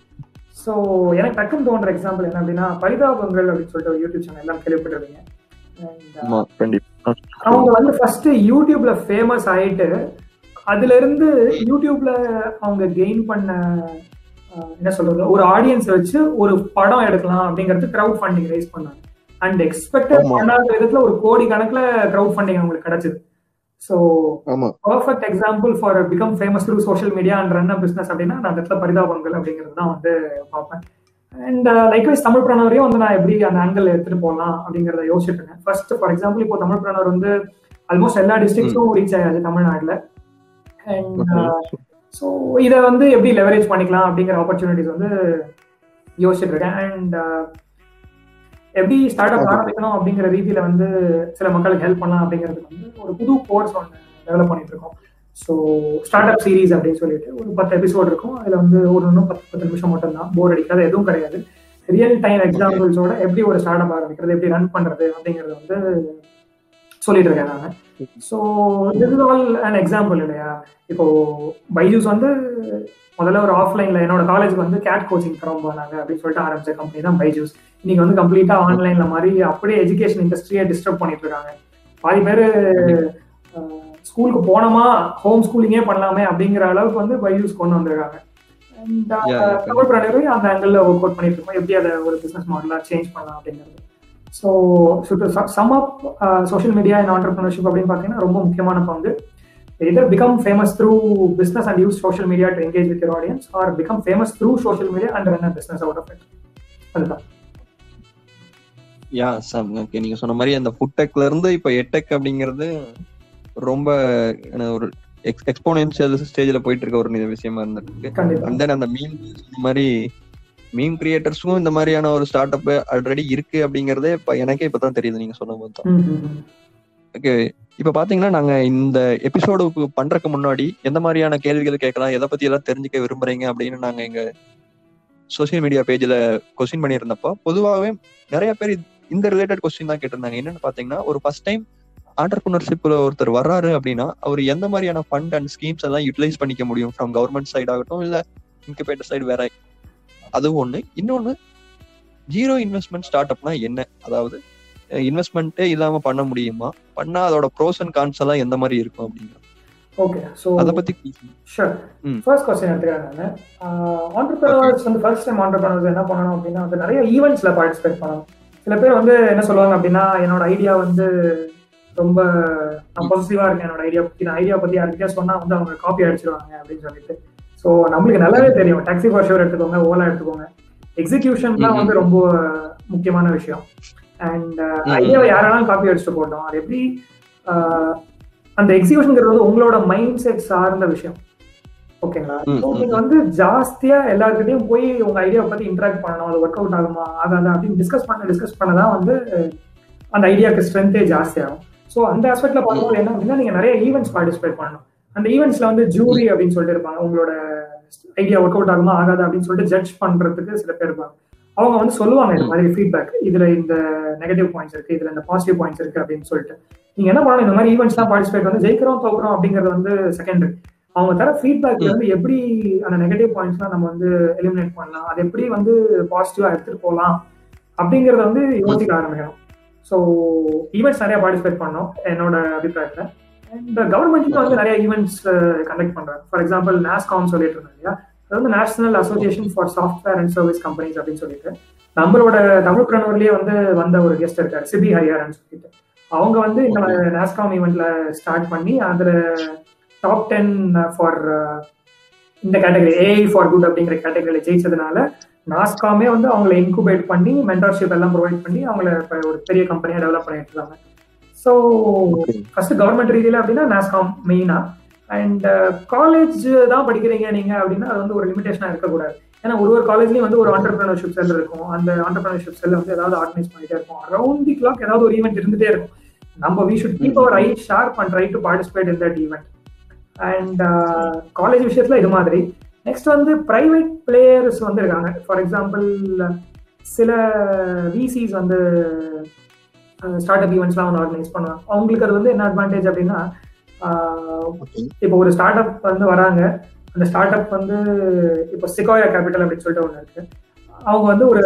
ஸோ எனக்கு டக்குன்னு தோன்ற எக்ஸாம்பிள் என்ன அப்படின்னா பரிதாபங்கள் அப்படின்னு சொல்லிட்டு ஒரு யூடியூப் சேனல் எல்லாம் கண்டிப்பா அவங்க வந்து ஃபர்ஸ்ட் யூடியூப்ல ஃபேமஸ் ஆயிட்டு அதுல இருந்து யூடியூப்ல அவங்க கெயின் பண்ண அஹ், என்ன சொல்றது ஒரு ஆடியன்ஸ் வச்சு ஒரு படம் எடுக்கலாம் அப்படிங்கிறது கிரவுட் ஃபண்டிங் ரைஸ் பண்ணாங்க அண்ட் எக்ஸ்பெக்டட். பண்ணாத விதத்துல ஒரு கோடி கணக்குல கிரவுட் ஃபண்டிங் அவங்களுக்கு கிடைச்சது so perfect example for become famous through social media and run business அப்படின்னா நான் அந்த இடத்துல பரிதாபங்கள் அப்படிங்கிறது தான் வந்து பார்ப்பேன். அண்ட் லைக்வைஸ் தமிழ் பிரணவரையும் வந்து நான் எப்படி அந்த ஆங்கிள் எடுத்துட்டு போகலாம் அப்படிங்கிறத யோசிச்சுட்டு இருக்கேன். ஃபர்ஸ்ட் ஃபார் எக்ஸாம்பிள் இப்போ தமிழ் பிரணவர் வந்து ஆல்மோஸ்ட் எல்லா டிஸ்ட்ரிக்ட்ஸும் ரீச் ஆயாது தமிழ்நாட்டில். அண்ட் ஸோ இதை வந்து எப்படி லெவரேஜ் பண்ணிக்கலாம் அப்படிங்கிற ஆப்பர்ச்சுனிட்டிஸ் வந்து யோசிச்சுட்டு இருக்கேன். அண்ட் எப்படி ஸ்டார்ட் அப் ஆரம்பிக்கணும் அப்படிங்கிற ரீதியில வந்து சில மக்களுக்கு ஹெல்ப் பண்ணலாம் அப்படிங்கிறதுக்கு வந்து ஒரு புது கோர்ஸ் ஒன்று டெவலப் பண்ணிட்டு இருக்கோம். ஸோ ஸ்டார்ட் அப் சீரீஸ் அப்படின்னு சொல்லிட்டு ஒரு பத்து எபிசோட் இருக்கும். அதில் வந்து ஒரு ஒன்றும் பத்து பத்து நிமிஷம் மட்டும் தான் போர் அடிக்காத எதுவும் கிடையாது. ரியல் டைம் எக்ஸாம்பிள்ஸோட எப்படி ஒரு ஸ்டார்ட் அப் ஆரம்பிக்கிறது எப்படி ரன் பண்ணுறது அப்படிங்கிறது வந்து சொல்லிட்டு இருக்கேன் நான். So this is all and example இல்லையா? இப்போ பைஜூஸ் வந்து முதல்ல ஒரு ஆஃப்லைன்ல என்னோட காலேஜுக்கு வந்து கேட் கோச்சிங் தரோம் போனாங்க அப்படின்னு சொல்லிட்டு ஆரம்பிச்ச கம்பெனி தான் பைஜூஸ். இன்னைக்கு வந்து கம்ப்ளீட்டா ஆன்லைன்ல மாதிரி அப்படியே எஜுகேஷன் இண்டஸ்ட்ரியை டிஸ்டர்ப் பண்ணிட்டு இருக்காங்க. பாதி பேர் ஸ்கூலுக்கு போனோமா? ஹோம் ஸ்கூலிங்கே பண்ணலாமே அப்படிங்கிற அளவுக்கு வந்து பைஜூஸ் கொண்டு வந்திருக்காங்க. அண்ட் தமிழ் பிராணியரும் அந்த ஆங்கிள் ஒர்க் அவுட் பண்ணிட்டு இருக்கோம். எப்படி அதை ஒரு பிசினஸ் மாடலா சேஞ்ச் பண்ணலாம் அப்படிங்கிறது. So sum up social media and entrepreneurship அப்படின்னு பார்த்தீங்கன்னா ரொம்ப முக்கியமான பங்கு. Either become famous through business and use social media to audience or become famous through social media and run a business out of it அதுதான். Yeah சாம் okay நீங்க சொன்ன மாதிரி அந்த ஃபுட் டெக்ல இருந்து இப்ப எட்டெக் அப்படிங்கிறது ரொம்ப ஒரு எக்ஸ்போனென்ஷியல் ஸ்டேஜ்ல போயிட்டு இருக்க ஒரு விஷயமா இருந்திருக்கு. அண்ட் தென் அந்த மீம் சொன்ன மாதிரி மீம் கிரியேட்டர்ஸும் இந்த மாதிரியான ஒரு ஸ்டார்ட் அப் ஆல்ரெடி இருக்கு அப்படிங்கறதே இப்ப எனக்கே இப்பதான் தெரியுது நீங்க சொன்ன போது தான். ஓகே இப்ப பாத்தீங்கன்னா நாங்க இந்த எபிசோடு பண்றதுக்கு முன்னாடி எந்த மாதிரியான கேள்விகள் கேட்கலாம் எதை பத்தி எல்லாம் தெரிஞ்சுக்க விரும்புறீங்க அப்படின்னு நாங்க எங்க சோசியல் மீடியா பேஜ்ல கொஸ்டின் பண்ணியிருந்தப்போ பொதுவாகவே நிறைய பேர் இந்த ரிலேட்டட் கொஸ்டின் தான் கேட்டிருந்தாங்க. என்னன்னு பாத்தீங்கன்னா ஒரு ஃபர்ஸ்ட் டைம் ஆண்டர்பிரினர்ஷிப்ல ஒருத்தர் வர்றாரு அப்படின்னா அவர் எந்த மாதிரியான ஃபண்ட் அண்ட் ஸ்கீம்ஸ் எல்லாம் யூட்டிலைஸ் பண்ணிக்க முடியும்? ஃப்ரம் கவர்மெண்ட் சைடு ஆகட்டும் இல்ல இன்குபேட்டர் சைடு வேற அது ஒண்ணு. இன்னொன்னு ஜீரோ இன்வெஸ்ட்மெண்ட் ஸ்டார்ட் அப்னா என்ன? அதாவது இன்வெஸ்ட்மெண்ட்டே இல்லாம பண்ண முடியுமா? பண்ணா அதோட ப்ரோஸ் அண்ட் கான்ஸ் எல்லாம் எந்த மாதிரி இருக்கும் அப்படிங்கிறது ஓகே ஸோ அத பத்தி. ஷூர். ஃபர்ஸ்ட் கொஸ்டின் எடுத்துக்கிறேன் நான். ஆண்டர்பிரினர்ஸ் வந்து ஃபர்ஸ்ட் டைம் ஆண்டர்பிரினர்ஸ் என்ன பண்ணணும் அப்படின்னா வந்து நிறைய ஈவெண்ட்ஸ்ல பார்ட்டிசிபேட் பண்ணணும். சில பேர் வந்து என்ன சொல்லுவாங்க அப்படின்னா என்னோட ஐடியா வந்து ரொம்ப நான் பாசிட்டிவா இருக்கேன். என்னோட ஐடியா பத்தி நான் ஐடியா பத்தி யாருக்கிட்டே சொன்னா வந்து அவங்க காப்பி அடிச்சிருவாங்க அப்படின்னு சொல்லிட்டு. ஸோ நம்மளுக்கு நல்லாவே தெரியும். டாக்ஸி ஃபார் ஷூர் எடுத்துக்கோங்க ஓலா எடுத்துக்கோங்க. எக்ஸிகியூஷன் தான் வந்து ரொம்ப முக்கியமான விஷயம். அண்ட் ஐடியாவை யாராலும் காப்பி அடிச்சுட்டு போட்டோம் அது எப்படி ஆஹ், அந்த எக்ஸிகியூஷன்ங்கிறது வந்து உங்களோட மைண்ட் செட் சார்ந்த விஷயம். ஓகேங்களா? நீங்க வந்து ஜாஸ்தியா எல்லாருக்கிட்டையும் போய் உங்க ஐடியாவை பத்தி இன்ட்ராக்ட் பண்ணணும். அது ஒர்க் அவுட் ஆகுமா ஆகாதா அப்படின்னு டிஸ்கஸ் பண்ண டிஸ்கஸ் பண்ணதான் வந்து அந்த ஐடியாக்கு ஸ்ட்ரென்த்தே ஜாஸ்தி ஆகும் ஸோ அந்த ஆஸ்பெக்ட்ல பார்க்கும்போது என்ன அப்படின்னா நீங்க நிறைய ஈவெண்ட்ஸ் பார்ட்டிசிபேட் பண்ணணும். அந்த ஈவெண்ட்ஸ்ல வந்து ஜூரி அப்படின்னு சொல்லிட்டு இருப்பாங்க. உங்களோட ஐடியா ஒர்க் அவுட் ஆகுமா ஆகாது அப்படின்னு சொல்லிட்டு ஜட்ஜ் பண்றதுக்கு சில பேர் இருப்பாங்க. அவங்க வந்து சொல்லுவாங்க இந்த மாதிரி ஃபீட்பேக் இதுல இந்த நெகட்டிவ் பாயிண்ட்ஸ் இருக்கு இதுல இந்த பாசிட்டிவ் பாயிண்ட்ஸ் இருக்கு அப்படின்னு சொல்லிட்டு. நீங்க என்ன பண்ணணும் இந்த மாதிரி ஈவெண்ட்ஸ்லாம் பார்ட்டிசிபேட் வந்து ஜெயிக்கிறோம் தோக்குறோம் அப்படிங்கறது வந்து செகண்டரி அவங்க தர ஃபீட்பேக் வந்து எப்படி அந்த நெகட்டிவ் பாயிண்ட்ஸ்லாம் நம்ம வந்து எலிமினேட் பண்ணலாம்? அது எப்படி வந்து பாசிட்டிவா எடுத்துட்டு போகலாம்? அப்படிங்கறத வந்து யோசிக்க ஆரம்பிக்கணும். ஸோ ஈவெண்ட்ஸ் நிறைய பார்ட்டிசிபேட் பண்ணோம் என்னோட அபிப்பிராயத்தில். அண்ட் கவர்மெண்ட்ல வந்து நிறைய ஈவெண்ட்ஸ் கண்டக்ட் பண்றாங்க. ஃபார் எக்ஸாம்பிள் நாஸ்காம் சொல்லிட்டு இருந்தாங்க இல்லையா? அது வந்து national association for software and service companies அப்படின்னு சொல்லிட்டு. நம்மளோட தமிழ் பிரணவர்லயே வந்து வந்த ஒரு கெஸ்ட் இருக்காரு சிபி ஹையர்னு சொல்லிட்டு. அவங்க வந்து இந்த நாஸ்காம் ஈவெண்ட்ல ஸ்டார்ட் பண்ணி அதுல டாப் டென் ஃபார் இந்த கேட்டகரி ஏஐ ஃபார் குட் அப்படிங்கிற கேட்டகரியில ஜெயிச்சதுனால நாஸ்காமே வந்து அவங்களை இன்குபேட் பண்ணி மென்டர்ஷிப் எல்லாம் ப்ரொவைட் பண்ணி அவங்கள இப்போ ஒரு பெரிய கம்பெனியா டெவலப் பண்ணிட்டு இருக்காங்க. ஸோ ஃபர்ஸ்ட் கவர்மெண்ட் ரீதியில அப்படின்னா நாஸ்காம் மெயினா அண்ட் காலேஜ் தான் படிக்கிறீங்க நீங்க அப்படின்னா அது வந்து ஒரு லிமிடேஷனா இருக்கக்கூடாது. ஏன்னா ஒரு ஒரு காலேஜ்லயும் வந்து ஒரு ஆண்டர்பிரினர்ஷிப் செல் இருக்கும். அந்த ஆண்டர்பிரினர்ஷிப் செல் வந்து ஏதாவது ஆர்கனைஸ் பண்ணிட்டே இருக்கும். அரௌண்ட் தி கிளாக் ஏதாவது ஒரு ஈவெண்ட் இருந்துட்டே இருக்கும். நம்ம we should keep our eye sharp and try to participate in that event and college விஷயத்துல இது மாதிரி. நெக்ஸ்ட் வந்து பிரைவேட் பிளேயர்ஸ் வந்து இருக்காங்க ஃபார் எக்ஸாம்பிள் சில விசிஸ் வந்து ஸ்டார்ட் அப் ஈவெண்ட்ஸ்லாம் வந்து ஆர்கனைஸ் பண்ணுவாங்க. அவங்களுக்கு அது வந்து என்ன அட்வான்டேஜ் அப்படின்னா இப்போ ஒரு ஸ்டார்ட் அப் வந்து வராங்க. அந்த ஸ்டார்ட் அப் வந்து இப்போ சிகோயா கேபிட்டல் அப்படின்னு சொல்லிட்டு ஒன்று இருக்கு. அவங்க வந்து ஒரு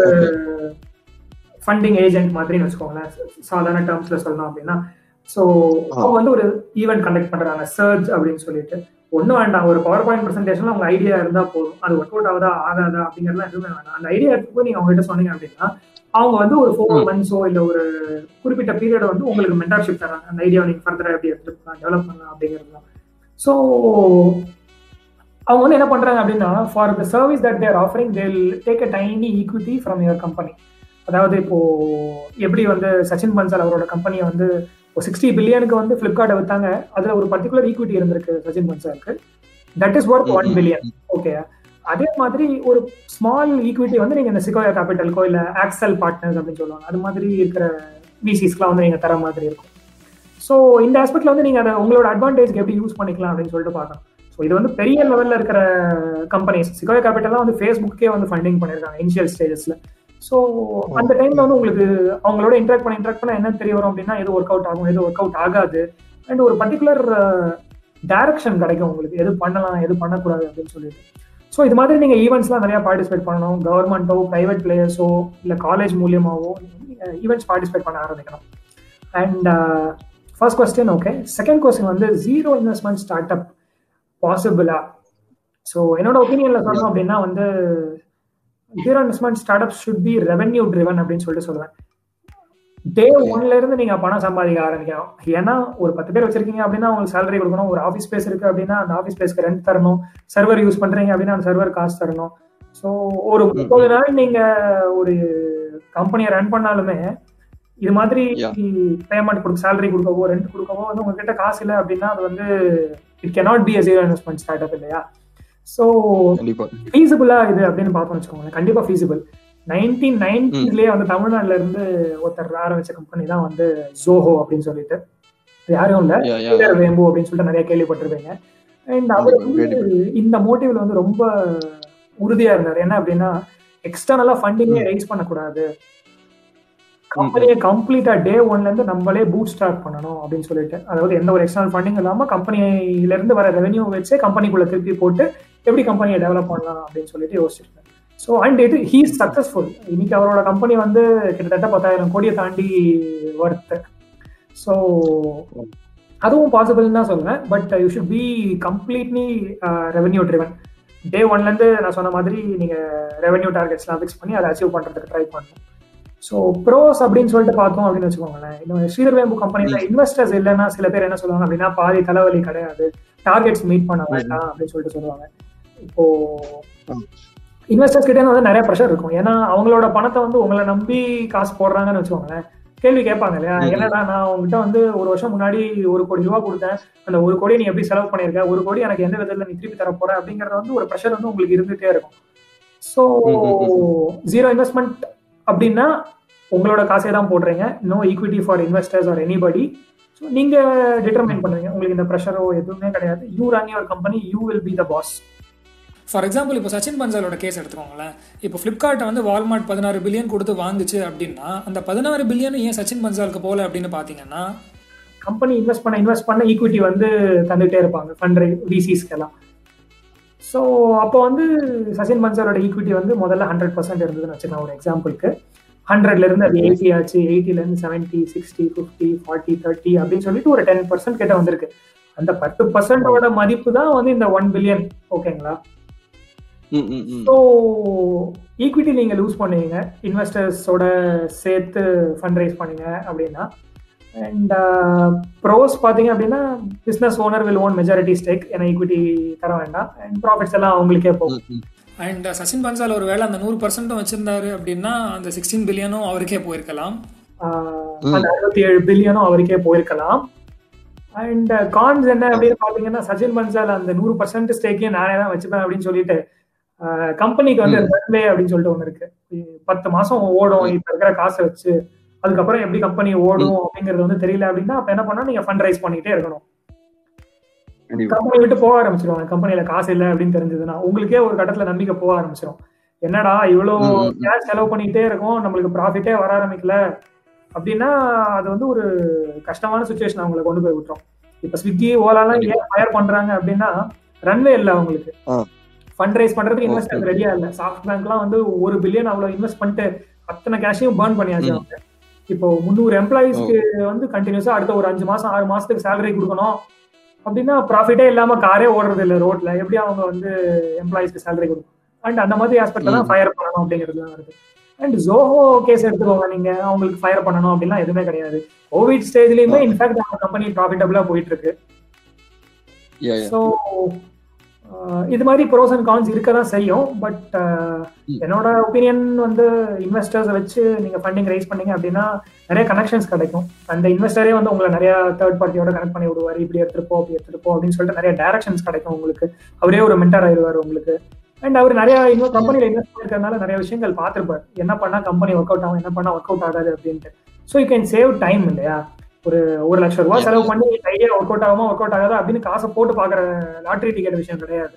ஃபண்டிங் ஏஜென்ட் மாதிரின்னு வச்சுக்கோங்களேன். சாதாரண டேர்ம்ஸ்ல சொல்லணும் அப்படின்னா. ஸோ அவங்க வந்து ஒரு ஈவெண்ட் கண்டக்ட் பண்றாங்க. சர்ச் அப்படின்னு சொல்லிட்டு. ஒன்றும் வேண்டாம். ஒரு பவர் பாயிண்ட் ப்ரெசன்டேஷன்ல உங்க ஐடியா இருந்தா போதும். அது ஒர்க் அவுட் ஆகுதா ஆகாதா அப்படிங்கிறதுலாம் எதுவுமே வேண்டாம். அந்த ஐடியா எடுத்து நீங்க அவங்ககிட்ட சொன்னீங்க அப்படின்னா அவங்க வந்து ஒரு ஃபோர் மந்த்ஸோ இல்லை ஒரு குறிப்பிட்ட பீரியட் வந்து உங்களுக்கு மென்டர்ஷிப் தராங்க. அந்த ஐடியா நீங்க ஃபர்தரா எப்படி எடுத்துட்டு போகலாம் டெவலப் பண்ணலாம் அப்படிங்கிறது ஸோ அவங்க வந்து என்ன பண்றாங்க அப்படின்னா for the service that they're offering they'll take a tiny equity from your company அதாவது இப்போ எப்படி வந்து சச்சின் பன்சால் அவரோட கம்பெனியை வந்து இப்போ சிக்ஸ்டி பில்லியனுக்கு வந்து ஃபிளிப்கார்ட்டை வித்தாங்க. அதுல ஒரு பர்டிகுலர் ஈக்விட்டி இருந்திருக்கு Sachin பன்சாலுக்கு that is worth one billion okay அதே மாதிரி ஒரு ஸ்மால் ஈக்விட்டி வந்து நீங்க இந்த சிகோயா கேபிட்டல்கோ இல்ல ஆக்சல் பார்ட்னர்ஸ் அப்படின்னு சொல்லுவாங்க. அது மாதிரி இருக்கிற விசிஸ்க்குலாம் வந்து நீங்க தர மாதிரி இருக்கும். ஸோ இந்த ஆஸ்பெக்ட்ல வந்து நீங்க அதை உங்களோட அட்வான்டேஜ்க்கு எப்படி யூஸ் பண்ணிக்கலாம் அப்படின்னு சொல்லிட்டு பார்க்கணும். ஸோ இது வந்து பெரிய லெவல்ல இருக்கிற கம்பெனிஸ் சிகோயா கேபிட்டல்லாம் வந்து ஃபேஸ்புக்கே வந்து ஃபண்டிங் பண்ணிருக்காங்க இனிஷியல் ஸ்டேஜஸ்ல ஸோ அந்த டைம்ல வந்து உங்களுக்கு அவங்களோட இன்ட்ராக்ட் பண்ண இன்ட்ராக்ட் பண்ண என்ன தெரிய வரும் அப்படின்னா எது ஒர்க் அவுட் ஆகும் எது ஒர்க் அவுட் ஆகாது. அண்ட் ஒரு பர்டிகுலர் டைரக்ஷன் கிடைக்கும் உங்களுக்கு. எது பண்ணலாம் எது பண்ணக்கூடாது அப்படின்னு சொல்லிட்டு. ஸோ இது மாதிரி நீங்கள் ஈவெண்ட்ஸ்லாம் நிறையா பார்ட்டிசிபேட் பண்ணணும். கவர்மெண்ட்டோ ப்ரைவேட் பிளேயர்ஸோ இல்லை காலேஜ் மூலியமாவோ ஈவெண்ட்ஸ் பார்ட்டிசிபேட் பண்ண ஆரம்பிக்கணும். And first question okay second question வந்து ஜீரோ இன்வெஸ்ட்மெண்ட் ஸ்டார்ட் அப் பாசிபிளா ஸோ என்னோட ஒப்பீனியன்ல சொல்லணும் அப்படின்னா வந்து zero investment start up should be revenue driven அப்படின்னு சொல்லிட்டு சொல்லுவேன். டே ஒன்ல இருந்து நீங்க பணம் சம்பாதிக்க ஆரம்பிக்கணும் ஏன்னா ஒரு பத்து பேர் வச்சிருக்கீங்க அப்படின்னா உங்களுக்கு சேலரி கொடுக்கணும். ஒரு ஆஃபீஸ் ஸ்பேஸ் இருக்கு அப்படின்னா அந்த ஆஃபீஸ் ஸ்பேஸ்க்கு ரெண்ட் தரணும். சர்வர் யூஸ் பண்றீங்க அப்படின்னா அந்த சர்வர் காசு தரணும். ஸோ ஒரு முப்பது நாள் நீங்க ஒரு கம்பெனியை ரன் பண்ணாலுமே இது மாதிரி பேமெண்ட் கொடுக்க சேலரி கொடுக்கவோ ரெண்ட் கொடுக்கவோ வந்து உங்ககிட்ட காசு இல்லை அப்படின்னா அது வந்து it cannot be a zero investment start up இல்லையா? ஸோ ஃபீஸிபிளா இது அப்படின்னு பார்த்தோம்னு வச்சுக்கோங்களேன். கண்டிப்பா ஃபீஸிபிள் நைன்டீன் நைன்டிலேயே வந்து தமிழ்நாடுல இருந்து ஒருத்தர் ஆரம்பிச்ச கம்பெனி தான் வந்து ஜோஹோ அப்படின்னு சொல்லிட்டு. யாரும் இல்ல. வேம்பு அப்படின்னு சொல்லிட்டு நிறைய கேள்விப்பட்டிருப்பீங்க. அண்ட் அவர் வந்து இந்த மோட்டிவ்ல வந்து ரொம்ப உறுதியா இருந்தார். என்ன அப்படின்னா எக்ஸ்டர்னலா ஃபண்டிங்கே ரைஸ் பண்ணக்கூடாது. கம்பெனியை கம்ப்ளீட்டா டே ஒன்ல இருந்து நம்மளே பூட் ஸ்டார்ட் பண்ணணும் அப்படின்னு சொல்லிட்டு. அதாவது எந்த ஒரு எக்ஸ்டர்னல் ஃபண்டிங் இல்லாம கம்பெனில இருந்து வர ரெவென்யூ வச்சே கம்பெனிக்குள்ள திருப்பி போட்டு எப்படி கம்பெனியை டெவலப் பண்ணலாம் அப்படின்னு சொல்லிட்டு யோசிச்சிருக்கேன். ஸோ அண்ட் இது ஹீ சக்சஸ்ஃபுல் இன்னைக்கு அவரோட கம்பெனி வந்து கிட்டத்தட்ட பத்தாயிரம் கோடியை தாண்டி ஒர்த்து ஸோ அதுவும் பாசிபிள் தான் சொல்லுவேன் but you should be completely revenue driven day ஒன்லேருந்து நான் சொன்ன மாதிரி நீங்கள் ரெவென்யூ டார்கெட்ஸ்லாம் ஃபிக்ஸ் பண்ணி அதை அச்சீவ் பண்ணுறதுக்கு ட்ரை பண்ணணும். ஸோ ப்ரோஸ் அப்படின்னு சொல்லிட்டு பார்த்தோம் அப்படின்னு வச்சுக்கோங்களேன். இன்னும் ஸ்ரீதர்வேம்பு கம்பெனியில் இன்வெஸ்டர்ஸ் இல்லைன்னா சில பேர் என்ன சொல்லுவாங்க அப்படின்னா பாதி தலைவலி கிடையாது. டார்கெட்ஸ் மீட் பண்ண வேண்டாம் அப்படின்னு சொல்லிட்டு சொல்லுவாங்க. இப்போ இன்வெஸ்டர்ஸ் கிட்டே வந்து நிறைய ப்ரெஷர் இருக்கும். ஏன்னா அவங்களோட பணத்தை வந்து உங்களை நம்பி காசு போடுறாங்கன்னு வச்சுக்கோங்களேன். கேள்வி கேட்பாங்க இல்லையா? என்னடா நான் உங்ககிட்ட வந்து ஒரு வருஷம் முன்னாடி ஒரு கோடி ரூபா கொடுத்தேன். அந்த ஒரு கோடி நீ எப்படி செலவு பண்ணிருக்க ஒரு கோடி எனக்கு எந்த விதத்துல நீ திருப்பி தர போற? அப்படிங்கறது வந்து ஒரு ப்ரெஷர் வந்து உங்களுக்கு இருந்துட்டே இருக்கும். ஸோ ஜீரோ இன்வெஸ்ட்மெண்ட் அப்படின்னா உங்களோட காசே தான் போடுறீங்க. No equity for investors or anybody so நீங்க டிட்டர்மைன் பண்ணுவீங்க. உங்களுக்கு இந்த ப்ரெஷரோ எதுவுமே கிடையாது. You run your company you will be the boss for example இப்போ சச்சின் பன்சாலோட கேஸ் எடுத்துக்கோங்களேன். இப்போ ஃப்ளிப்கார்ட்டை வந்து வால்மார்ட் பதினாறு பில்லியன் கொடுத்து வாங்குச்சு அப்படின்னா அந்த பதினாறு பில்லியன் ஏன் சச்சின் பன்சாலுக்கு போகல அப்படின்னு பார்த்தீங்கன்னா கம்பெனி இன்வெஸ்ட் பண்ண இன்வெஸ்ட் பண்ண ஈக்விட்டி வந்து தந்துகிட்டே இருப்பாங்க ஃபண்ட் விசிஸ்க்கெல்லாம் ஸோ அப்போ வந்து சச்சின் பன்சாலோட ஈக்விட்டி வந்து முதல்ல ஹண்ட்ரட் பர்சன்ட் இருந்ததுன்னு வச்சுக்கலாம் ஒரு எக்ஸாம்பிளுக்கு ஹண்ட்ரட்லேருந்து அது எயிட்டி ஆச்சு எயிட்டில இருந்து சிக்ஸ்டி ஃபிஃப்டி ஃபார்ட்டி தேர்ட்டி அப்படின்னு சொல்லிட்டு ஒரு டென் பர்சன்ட் கிட்ட வந்திருக்கு. அந்த பத்து பர்சன்டோட மதிப்பு தான் வந்து இந்த ஒன் பில்லியன் ஓகேங்களா ஸோ ஈக்விட்டி நீங்க லூஸ் பண்ணுவீங்க. இன்வெஸ்டர்ஸோட சேர்த்து ஃபண்ட் ரைஸ் பண்ணீங்க அப்படின்னா. அண்ட் ப்ரோஸ் பார்த்தீங்க அப்படின்னா business owner will own majority stake ஏன்னா ஈக்விட்டி தர வேண்டாம். அண்ட் ப்ராஃபிட்ஸ் எல்லாம் அவங்களுக்கே போகும். அண்ட் சச்சின் பன்சால் ஒரு வேளை அந்த நூறு பர்சன்ட்டும் வச்சிருந்தாரு அப்படின்னா அந்த சிக்ஸ்டீன் பில்லியனும் அவருக்கே போயிருக்கலாம். அந்த அறுபத்தி ஏழு பில்லியனும் அவருக்கே போயிருக்கலாம். அண்ட் கான்ஸ் என்ன அப்படின்னு பாத்தீங்கன்னா சச்சின் பன்சால் அந்த நூறு பர்சன்ட் ஸ்டேக்கையும் நானே தான் வச்சுப்பேன் அப்படின்னு சொல்லிட்டு கம்பெனிக்கு வந்து ரன்வே அப்படின்னு சொல்லிட்டு ஒண்ணு இருக்கு. பத்து மாசம் ஓடும் இப்ப இருக்கிற காசை வச்சு. அதுக்கப்புறம் எப்படி கம்பெனி ஓடும் அப்படிங்கிறது வந்து தெரியல அப்படின்னா அப்ப என்ன பண்ணா நீங்க ஃபண்ட் ரைஸ் பண்ணிட்டே இருக்கணும் கம்பெனி விட்டு போக ஆரம்பிச்சிருவாங்க. கம்பெனில காசு இல்லை அப்படின்னு தெரிஞ்சதுன்னா உங்களுக்கே ஒரு கட்டத்துல நம்பிக்கை போக ஆரம்பிச்சிடும் என்னடா இவ்வளவு கேஷ் செலவு பண்ணிட்டே இருக்கும் நம்மளுக்கு ப்ராஃபிட்டே வர ஆரம்பிக்கல. அப்படின்னா அது வந்து ஒரு கஷ்டமான சுச்சுவேஷன் அவங்களை கொண்டு போய் விட்டுரும். இப்ப ஸ்விக்கி ஓலாலாம் ஏன் ஃபயர் பண்றாங்க அப்படின்னா ரன்வே இல்லை அவங்களுக்கு. ஃபண்ட் ரைஸ் பண்றதுக்கு இன்வெஸ்டர் ரெடியா இல்ல. சாஃப்ட் பேங்க்லாம் வந்து ஒரு பில்லியன் அவ்வளவு இன்வெஸ்ட் பண்ணிட்டு அத்தனை கேஷையும் பேர்ன் பண்ணியாச்சு. அவங்க இப்போ முந்நூறு எம்ப்ளாயிஸ்க்கு வந்து கண்டினியூஸா அடுத்த ஒரு அஞ்சு மாசம் ஆறு மாசத்துக்கு சேலரி கொடுக்கணும். அப்படின்னா ப்ராஃபிட்டே இல்லாம காரே ஓடுறது இல்லை ரோட்ல. எப்படி அவங்க வந்து எம்ப்ளாயிஸ்க்கு சேலரி கொடுக்கும் அண்ட் அந்த மாதிரி ஆஸ்பெக்ட்ல தான் ஃபயர் பண்ணணும் அப்படிங்கிறதுலாம் வருது. அண்ட் ஜோஹோ கேஸ் எடுத்துக்கோங்க நீங்க. அவங்களுக்கு ஃபயர் பண்ணணும் அப்படிலாம் எதுவுமே கிடையாது. கோவிட் ஸ்டேஜ்லயுமே இன்ஃபேக்ட் அவங்க கம்பெனி ப்ராஃபிட்டபிளா போயிட்டு இருக்கு. ஸோ இது மாதிரி ப்ரோஸ் அண்ட் கான்ஸ் இருக்க தான் செய்யும் பட் என்னோட ஒப்பீனியன் வந்து இன்வெஸ்டர்ஸை வச்சு நீங்க ஃபண்டிங் ரைஸ் பண்ணீங்க அப்படின்னா நிறைய கனெக்ஷன்ஸ் கிடைக்கும். அந்த இன்வெஸ்டரே வந்து உங்களை நிறைய தேர்ட் பார்ட்டியோட கனெக்ட் பண்ணி விடுவார். இப்படி எடுத்துட்டு போ அப்படி எடுத்துட்டு போ அப்படின்னு சொல்லிட்டு நிறைய டைரக்ஷன்ஸ் கிடைக்கும் உங்களுக்கு. அவரே ஒரு மென்டர் ஆயிடுவார் உங்களுக்கு. அண்ட் அவர் நிறைய இன்னும் கம்பெனில இன்வெஸ்ட் பண்ணிருக்கறதுனால நிறைய விஷயங்கள் பார்த்துருப்பார். என்ன பண்ணா கம்பெனி ஒர்க் அவுட் ஆகும் என்ன பண்ணா ஒர்க் அவுட் ஆகாது அப்படின்ட்டு. So you can save time இல்லையா? ஒரு ஒரு லட்சம் ரூபாய் செலவு பண்ணி ஐடியா ஒர்க் அவுட் ஆகுமா ஒர்க் அவுட் ஆகாது அப்படின்னு காசை போட்டு பாக்குற லாட்ரி டிக்கெட் விஷயம் கிடையாது.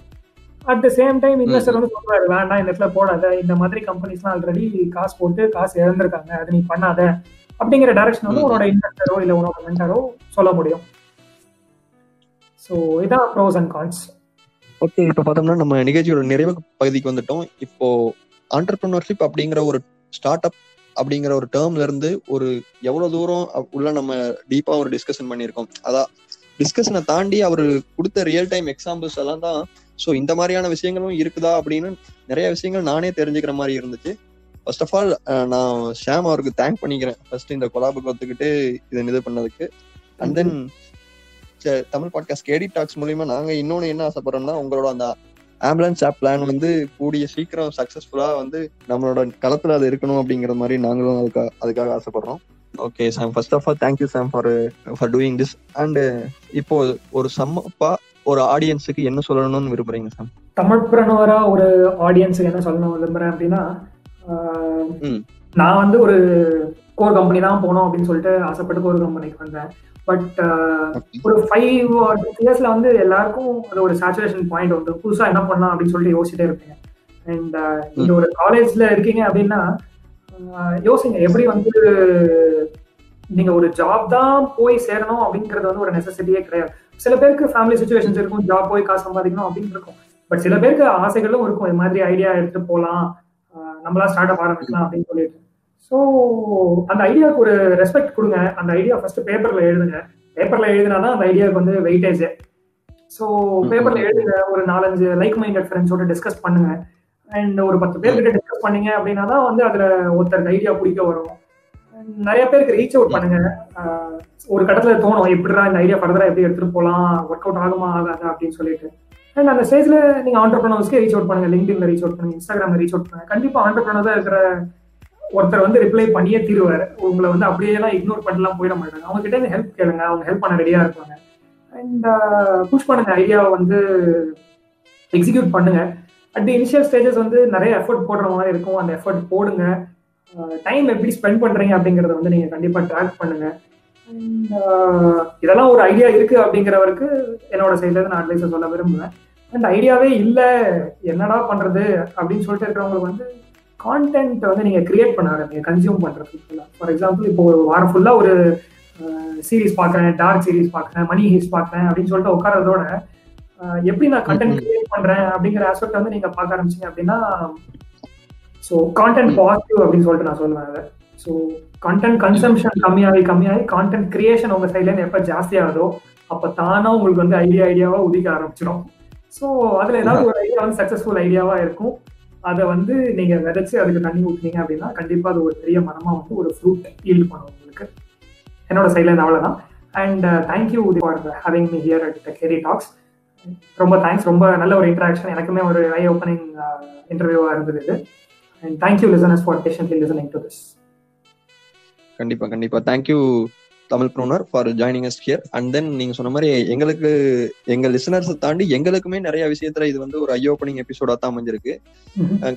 At the same time investor வந்து சொல்றாரு வேண்டாம் இந்த இடத்துல போடாத. இந்த மாதிரி கம்பெனிஸ்லாம் ஆல்ரெடி காசு போட்டு காசு இழந்திருக்காங்க. அது நீ பண்ணாத. அப்படிங்கிற டைரக்ஷன் வந்து உன்னோட இன்வெஸ்டரோ இல்ல உன்னோட மென்டரோ சொல்ல முடியும். ஸோ இதான் ப்ரோஸ் அண்ட் கான்ஸ் ஓகே இப்போ பார்த்தோம்னா நம்ம நிகழ்ச்சியோட நிறைவு பகுதிக்கு வந்துட்டோம். இப்போ ஆண்டர்பிரினர்ஷிப் அப்படிங்கிற ஒரு ஸ்டார்ட் அப் அப்படிங்கிற ஒரு டேர்ம்ல இருந்து ஒரு எவ்வளவு தூரம் உள்ள நம்ம டீப்பா ஒரு டிஸ்கஷன் பண்ணியிருக்கோம். அதான் டிஸ்கஷனை தாண்டி அவர் கொடுத்த ரியல் டைம் எக்ஸாம்பிள்ஸ் எல்லாம் தான் ஸோ இந்த மாதிரியான விஷயங்களும் இருக்குதா அப்படின்னு நிறைய விஷயங்கள் நானே தெரிஞ்சுக்கிற மாதிரி இருந்துச்சு. ஃபர்ஸ்ட் ஆஃப் ஆல் நான் ஷாம் அவருக்கு தேங்க் பண்ணிக்கிறேன். ஃபர்ஸ்ட் இந்த கொலாபுக்கு ஒத்துக்கிட்டு இதை இது பண்ணதுக்கு. And then Tamil podcast K T tax மூலியமா நாங்க இன்னொன்னு என்ன ஆசைப்படுறோம்னா உங்களோட அந்த ஆம்புலன்ஸ் ஆப் பிளான் வந்து கூடிய சீக்கிரம் சக்சஸ்ஃபுல்லா வந்து நம்மளோட களத்துல அது இருக்கணும் அப்படிங்கிற மாதிரி நாங்களும் அதுக்காக அதுக்காக ஆசைப்படுறோம். Okay Sam first of all thank you Sam for for doing this and இப்போ ஒரு சம்மப்பா ஒரு ஆடியன்ஸுக்கு என்ன சொல்லணும்னு விரும்புறீங்க சாம் தமிழ் பிரனவரா ஒரு ஆடியன்ஸுக்கு என்ன சொல்லணும் விரும்புறேன் அப்படின்னா நான் வந்து ஒரு கோர் கம்பெனி தான் போனோம் அப்படின்னு சொல்லிட்டு ஆசைப்பட்டு கோர் கம்பெனிக்கு வந்தேன். பட் ஒரு ஃபைவ் இயர்ஸ்ல வந்து எல்லாருக்கும் அது ஒரு சேச்சுரேஷன் பாயிண்ட் வந்து புதுசா என்ன பண்ணலாம் அப்படின்னு சொல்லிட்டு யோசிச்சுட்டே இருப்பீங்க. அண்ட் இந்த ஒரு காலேஜ்ல இருக்கீங்க அப்படின்னா யோசிங்க. எப்படி வந்து நீங்க ஒரு ஜாப் தான் போய் சேரணும் அப்படிங்கிறது வந்து ஒரு நெசசிட்டியே கிடையாது. சில பேருக்கு ஃபேமிலி சுச்சுவேஷன்ஸ் இருக்கும். ஜாப் போய் காசு சம்பாதிக்கணும் அப்படின்னு இருக்கும். பட் சில பேருக்கு ஆசைகளும் இருக்கும். இது மாதிரி ஐடியா எடுத்து போகலாம் நம்மளா ஸ்டார்ட் அப் ஆரம்பிக்கலாம் அப்படின்னு சொல்லிட்டு. ஸோ அந்த ஐடியாவுக்கு ஒரு ரெஸ்பெக்ட் கொடுங்க. அந்த ஐடியா ஃபர்ஸ்ட் பேப்பர்ல எழுதுங்க. பேப்பர்ல எழுதினாதான் அந்த ஐடியாவுக்கு வந்து வெயிட்டேஜ் ஸோ பேப்பர்ல எழுதுங்க. ஒரு நாலஞ்சு லைக் மைண்டட் ஃப்ரெண்ட்ஸோட டிஸ்கஸ் பண்ணுங்க. அண்ட் ஒரு பத்து பேர்கிட்ட டிஸ்கஸ் பண்ணீங்க அப்படின்னா தான் வந்து அதுல ஒருத்தருக்கு ஐடியா பிடிக்க வரும். நிறைய பேருக்கு ரீச் அவுட் பண்ணுங்க. ஒரு கட்டத்துல தோணும் எப்படிடா இந்த ஐடியா ஃபர்தரா எப்படி எடுத்துட்டு போகலாம் ஒர்க் அவுட் ஆகுமா? ஆகாதா? அப்படின்னு சொல்லிட்டு. அண்ட் அந்த ஸ்டேஜ்ல நீங்க ஆண்டர்பிரனர்ஸ்க்கு ரீச் அவுட் பண்ணுங்க. லிங்க்டின்ல ரீச் அவுட் பண்ணுங்க. இன்ஸ்டாகிராம்ல ரீச் அவுட் பண்ணுங்க. கண்டிப்பா ஆண்டர்பிரனர் இருக்கிற ஒருத்தர் வந்து ரிப்ளை பண்ணியே தீருவார். உங்களை வந்து அப்படியே எல்லாம் இக்னோர் பண்ணலாம் போயிட மாட்டாங்க அவங்க கிட்ட ஹெல்ப் கேளுங்க. அவங்க ஹெல்ப் பண்ண ரெடியா இருப்பாங்க. அண்ட் புஷ் uh, பண்ணுங்க. ஐடியாவை வந்து எக்ஸிக்யூட் பண்ணுங்க. அட் தி இனிஷியல் ஸ்டேஜஸ் வந்து நிறைய எஃபர்ட் போடுற மாதிரி இருக்கும். அந்த எஃபர்ட் போடுங்க. Uh, டைம் எப்படி ஸ்பெண்ட் பண்றீங்க அப்படிங்கறத வந்து நீங்க கண்டிப்பா ட்ராக் பண்ணுங்க. Uh, இதெல்லாம் ஒரு ஐடியா இருக்கு அப்படிங்கிறவருக்கு என்னோட சைட்ல நான் அட்வைஸை சொல்ல விரும்புவேன். அண்ட் ஐடியாவே இல்லை. என்னடா பண்றது? அப்படின்னு சொல்லிட்டு இருக்கிறவங்களுக்கு வந்து கான்டென்ட் வந்து நீங்க கிரியேட் பண்ண ஆரம்பிங்க கன்சியூம் பண்றதுக்கு ஃபார் எக்ஸாம்பிள் இப்போ ஒரு வாரம் ஃபுல்லா ஒரு சீரிஸ் பார்க்கறேன் டார்க் சீரிஸ் பார்க்கறேன் மணி ஹீஸ் பார்க்கறேன் அப்படின்னு சொல்லிட்டு உட்காரதோட எப்படி நான் கண்டென்ட் கிரியேட் பண்றேன் அப்படிங்கிற ஆஸ்பெக்ட் வந்து நீங்க பார்க்க ஆரம்பிச்சீங்க அப்படின்னா ஸோ கான்டென்ட் பாசிட்டிவ் அப்படின்னு சொல்லிட்டு நான் சொல்லுவேன் அதை. ஸோ கண்டென்ட் கன்சம்ஷன் கம்மியாகி கம்மியாகி கான்டென்ட் கிரியேஷன் உங்க சைட்ல இருந்து எப்போ ஜாஸ்தி ஆகுதோ அப்போ தானா உங்களுக்கு வந்து ஐடியா ஐடியாவா உதிக்க ஆரம்பிச்சிடும். ஸோ அதுல ஏதாவது ஒரு ஐடியா வந்து சக்சஸ்ஃபுல் ஐடியாவா இருக்கும். அதை வந்து நீங்க விதைச்சு அதுக்கு தண்ணி ஊத்துனீங்க அப்படின்னா கண்டிப்பா அது ஒரு பெரிய மரமா வந்து ஒரு ஃப்ரூட் ஹீல்ட் பண்ணும் உங்களுக்கு. என்னோட சைட்ல இருந்து அவ்வளவுதான். And thank you for having me here at carry tax ரொம்ப தேங்க்ஸ் ரொம்ப நல்ல ஒரு இன்ட்ராக்ஷன் எனக்குமே ஒரு ஐ ஓப்பனிங் இன்டர்வியூவா இருந்தது இது. And thank you listeners for patiently listening to this கண்டிப்பா கண்டிப்பா. Thank you Tamil Bruner for joining us here and then நீங்க சொன்ன மாதிரி எங்களுக்கு எங்க லிசனர்ஸ் தாண்டி எங்களுக்குமே நிறைய விஷயத்துல இது வந்து ஒரு ஐ ஓப்பனிங் எபிசோடா தான் அமைஞ்சிருக்கு.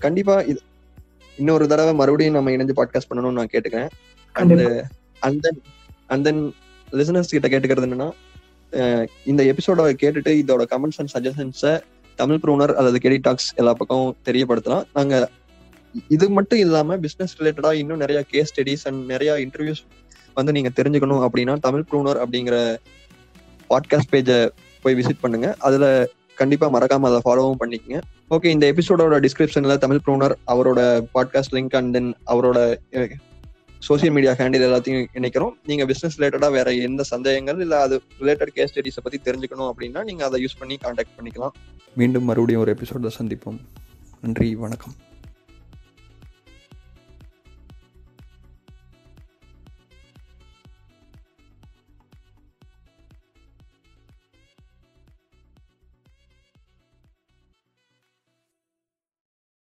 கண்டிப்பா இது இன்னொரு தடவை மறுபடியும் நம்ம இணைஞ்சு பாட்காஸ்ட் பண்ணணும்னு நான் கேட்டுக்கிறேன். And and then and then listeners கிட்ட கேட்டுக்கிறது என்னன்னா இந்த எபிசோட கேட்டுட்டு இதோட கமெண்ட்ஸ் அண்ட் சஜஷன்ஸை தமிழ் ப்ரூனர் அல்லது கெடி டாக்ஸ் எல்லா பக்கம் தெரியப்படுத்தலாம். நாங்க இது மட்டும் இல்லாம பிசினஸ் ரிலேட்டடா இன்னும் நிறைய கேஸ் ஸ்டடிஸ் அண்ட் நிறைய இன்டர்வியூஸ் வந்து நீங்க தெரிஞ்சுக்கணும் அப்படின்னா தமிழ் ப்ரூனர் அப்படிங்கிற பாட்காஸ்ட் பேஜை போய் விசிட் பண்ணுங்க. அதுல கண்டிப்பா மறக்காம அதை ஃபாலோவும் பண்ணிக்கங்க. ஓகே இந்த எபிசோடோட டிஸ்கிரிப்ஷன்ல தமிழ் ப்ரூனர் அவரோட பாட்காஸ்ட் லிங்க் அண்ட் தென் அவரோட சோசியல் மீடியா ஹேண்டில் எல்லாத்தையும் இணைக்கிறோம். நீங்க பிசினஸ் ரிலேட்டடா வேற எந்த சந்தேகங்கள் இல்ல அது ரிலேட்டட் கேஸ் ஸ்டடிஸை பத்தி தெரிஞ்சுக்கணும் அப்படின்னா நீங்க அதை யூஸ் பண்ணி கான்டாக்ட் பண்ணிக்கலாம். மீண்டும் மறுபடியும் ஒரு எபிசோட சந்திப்போம். நன்றி வணக்கம்.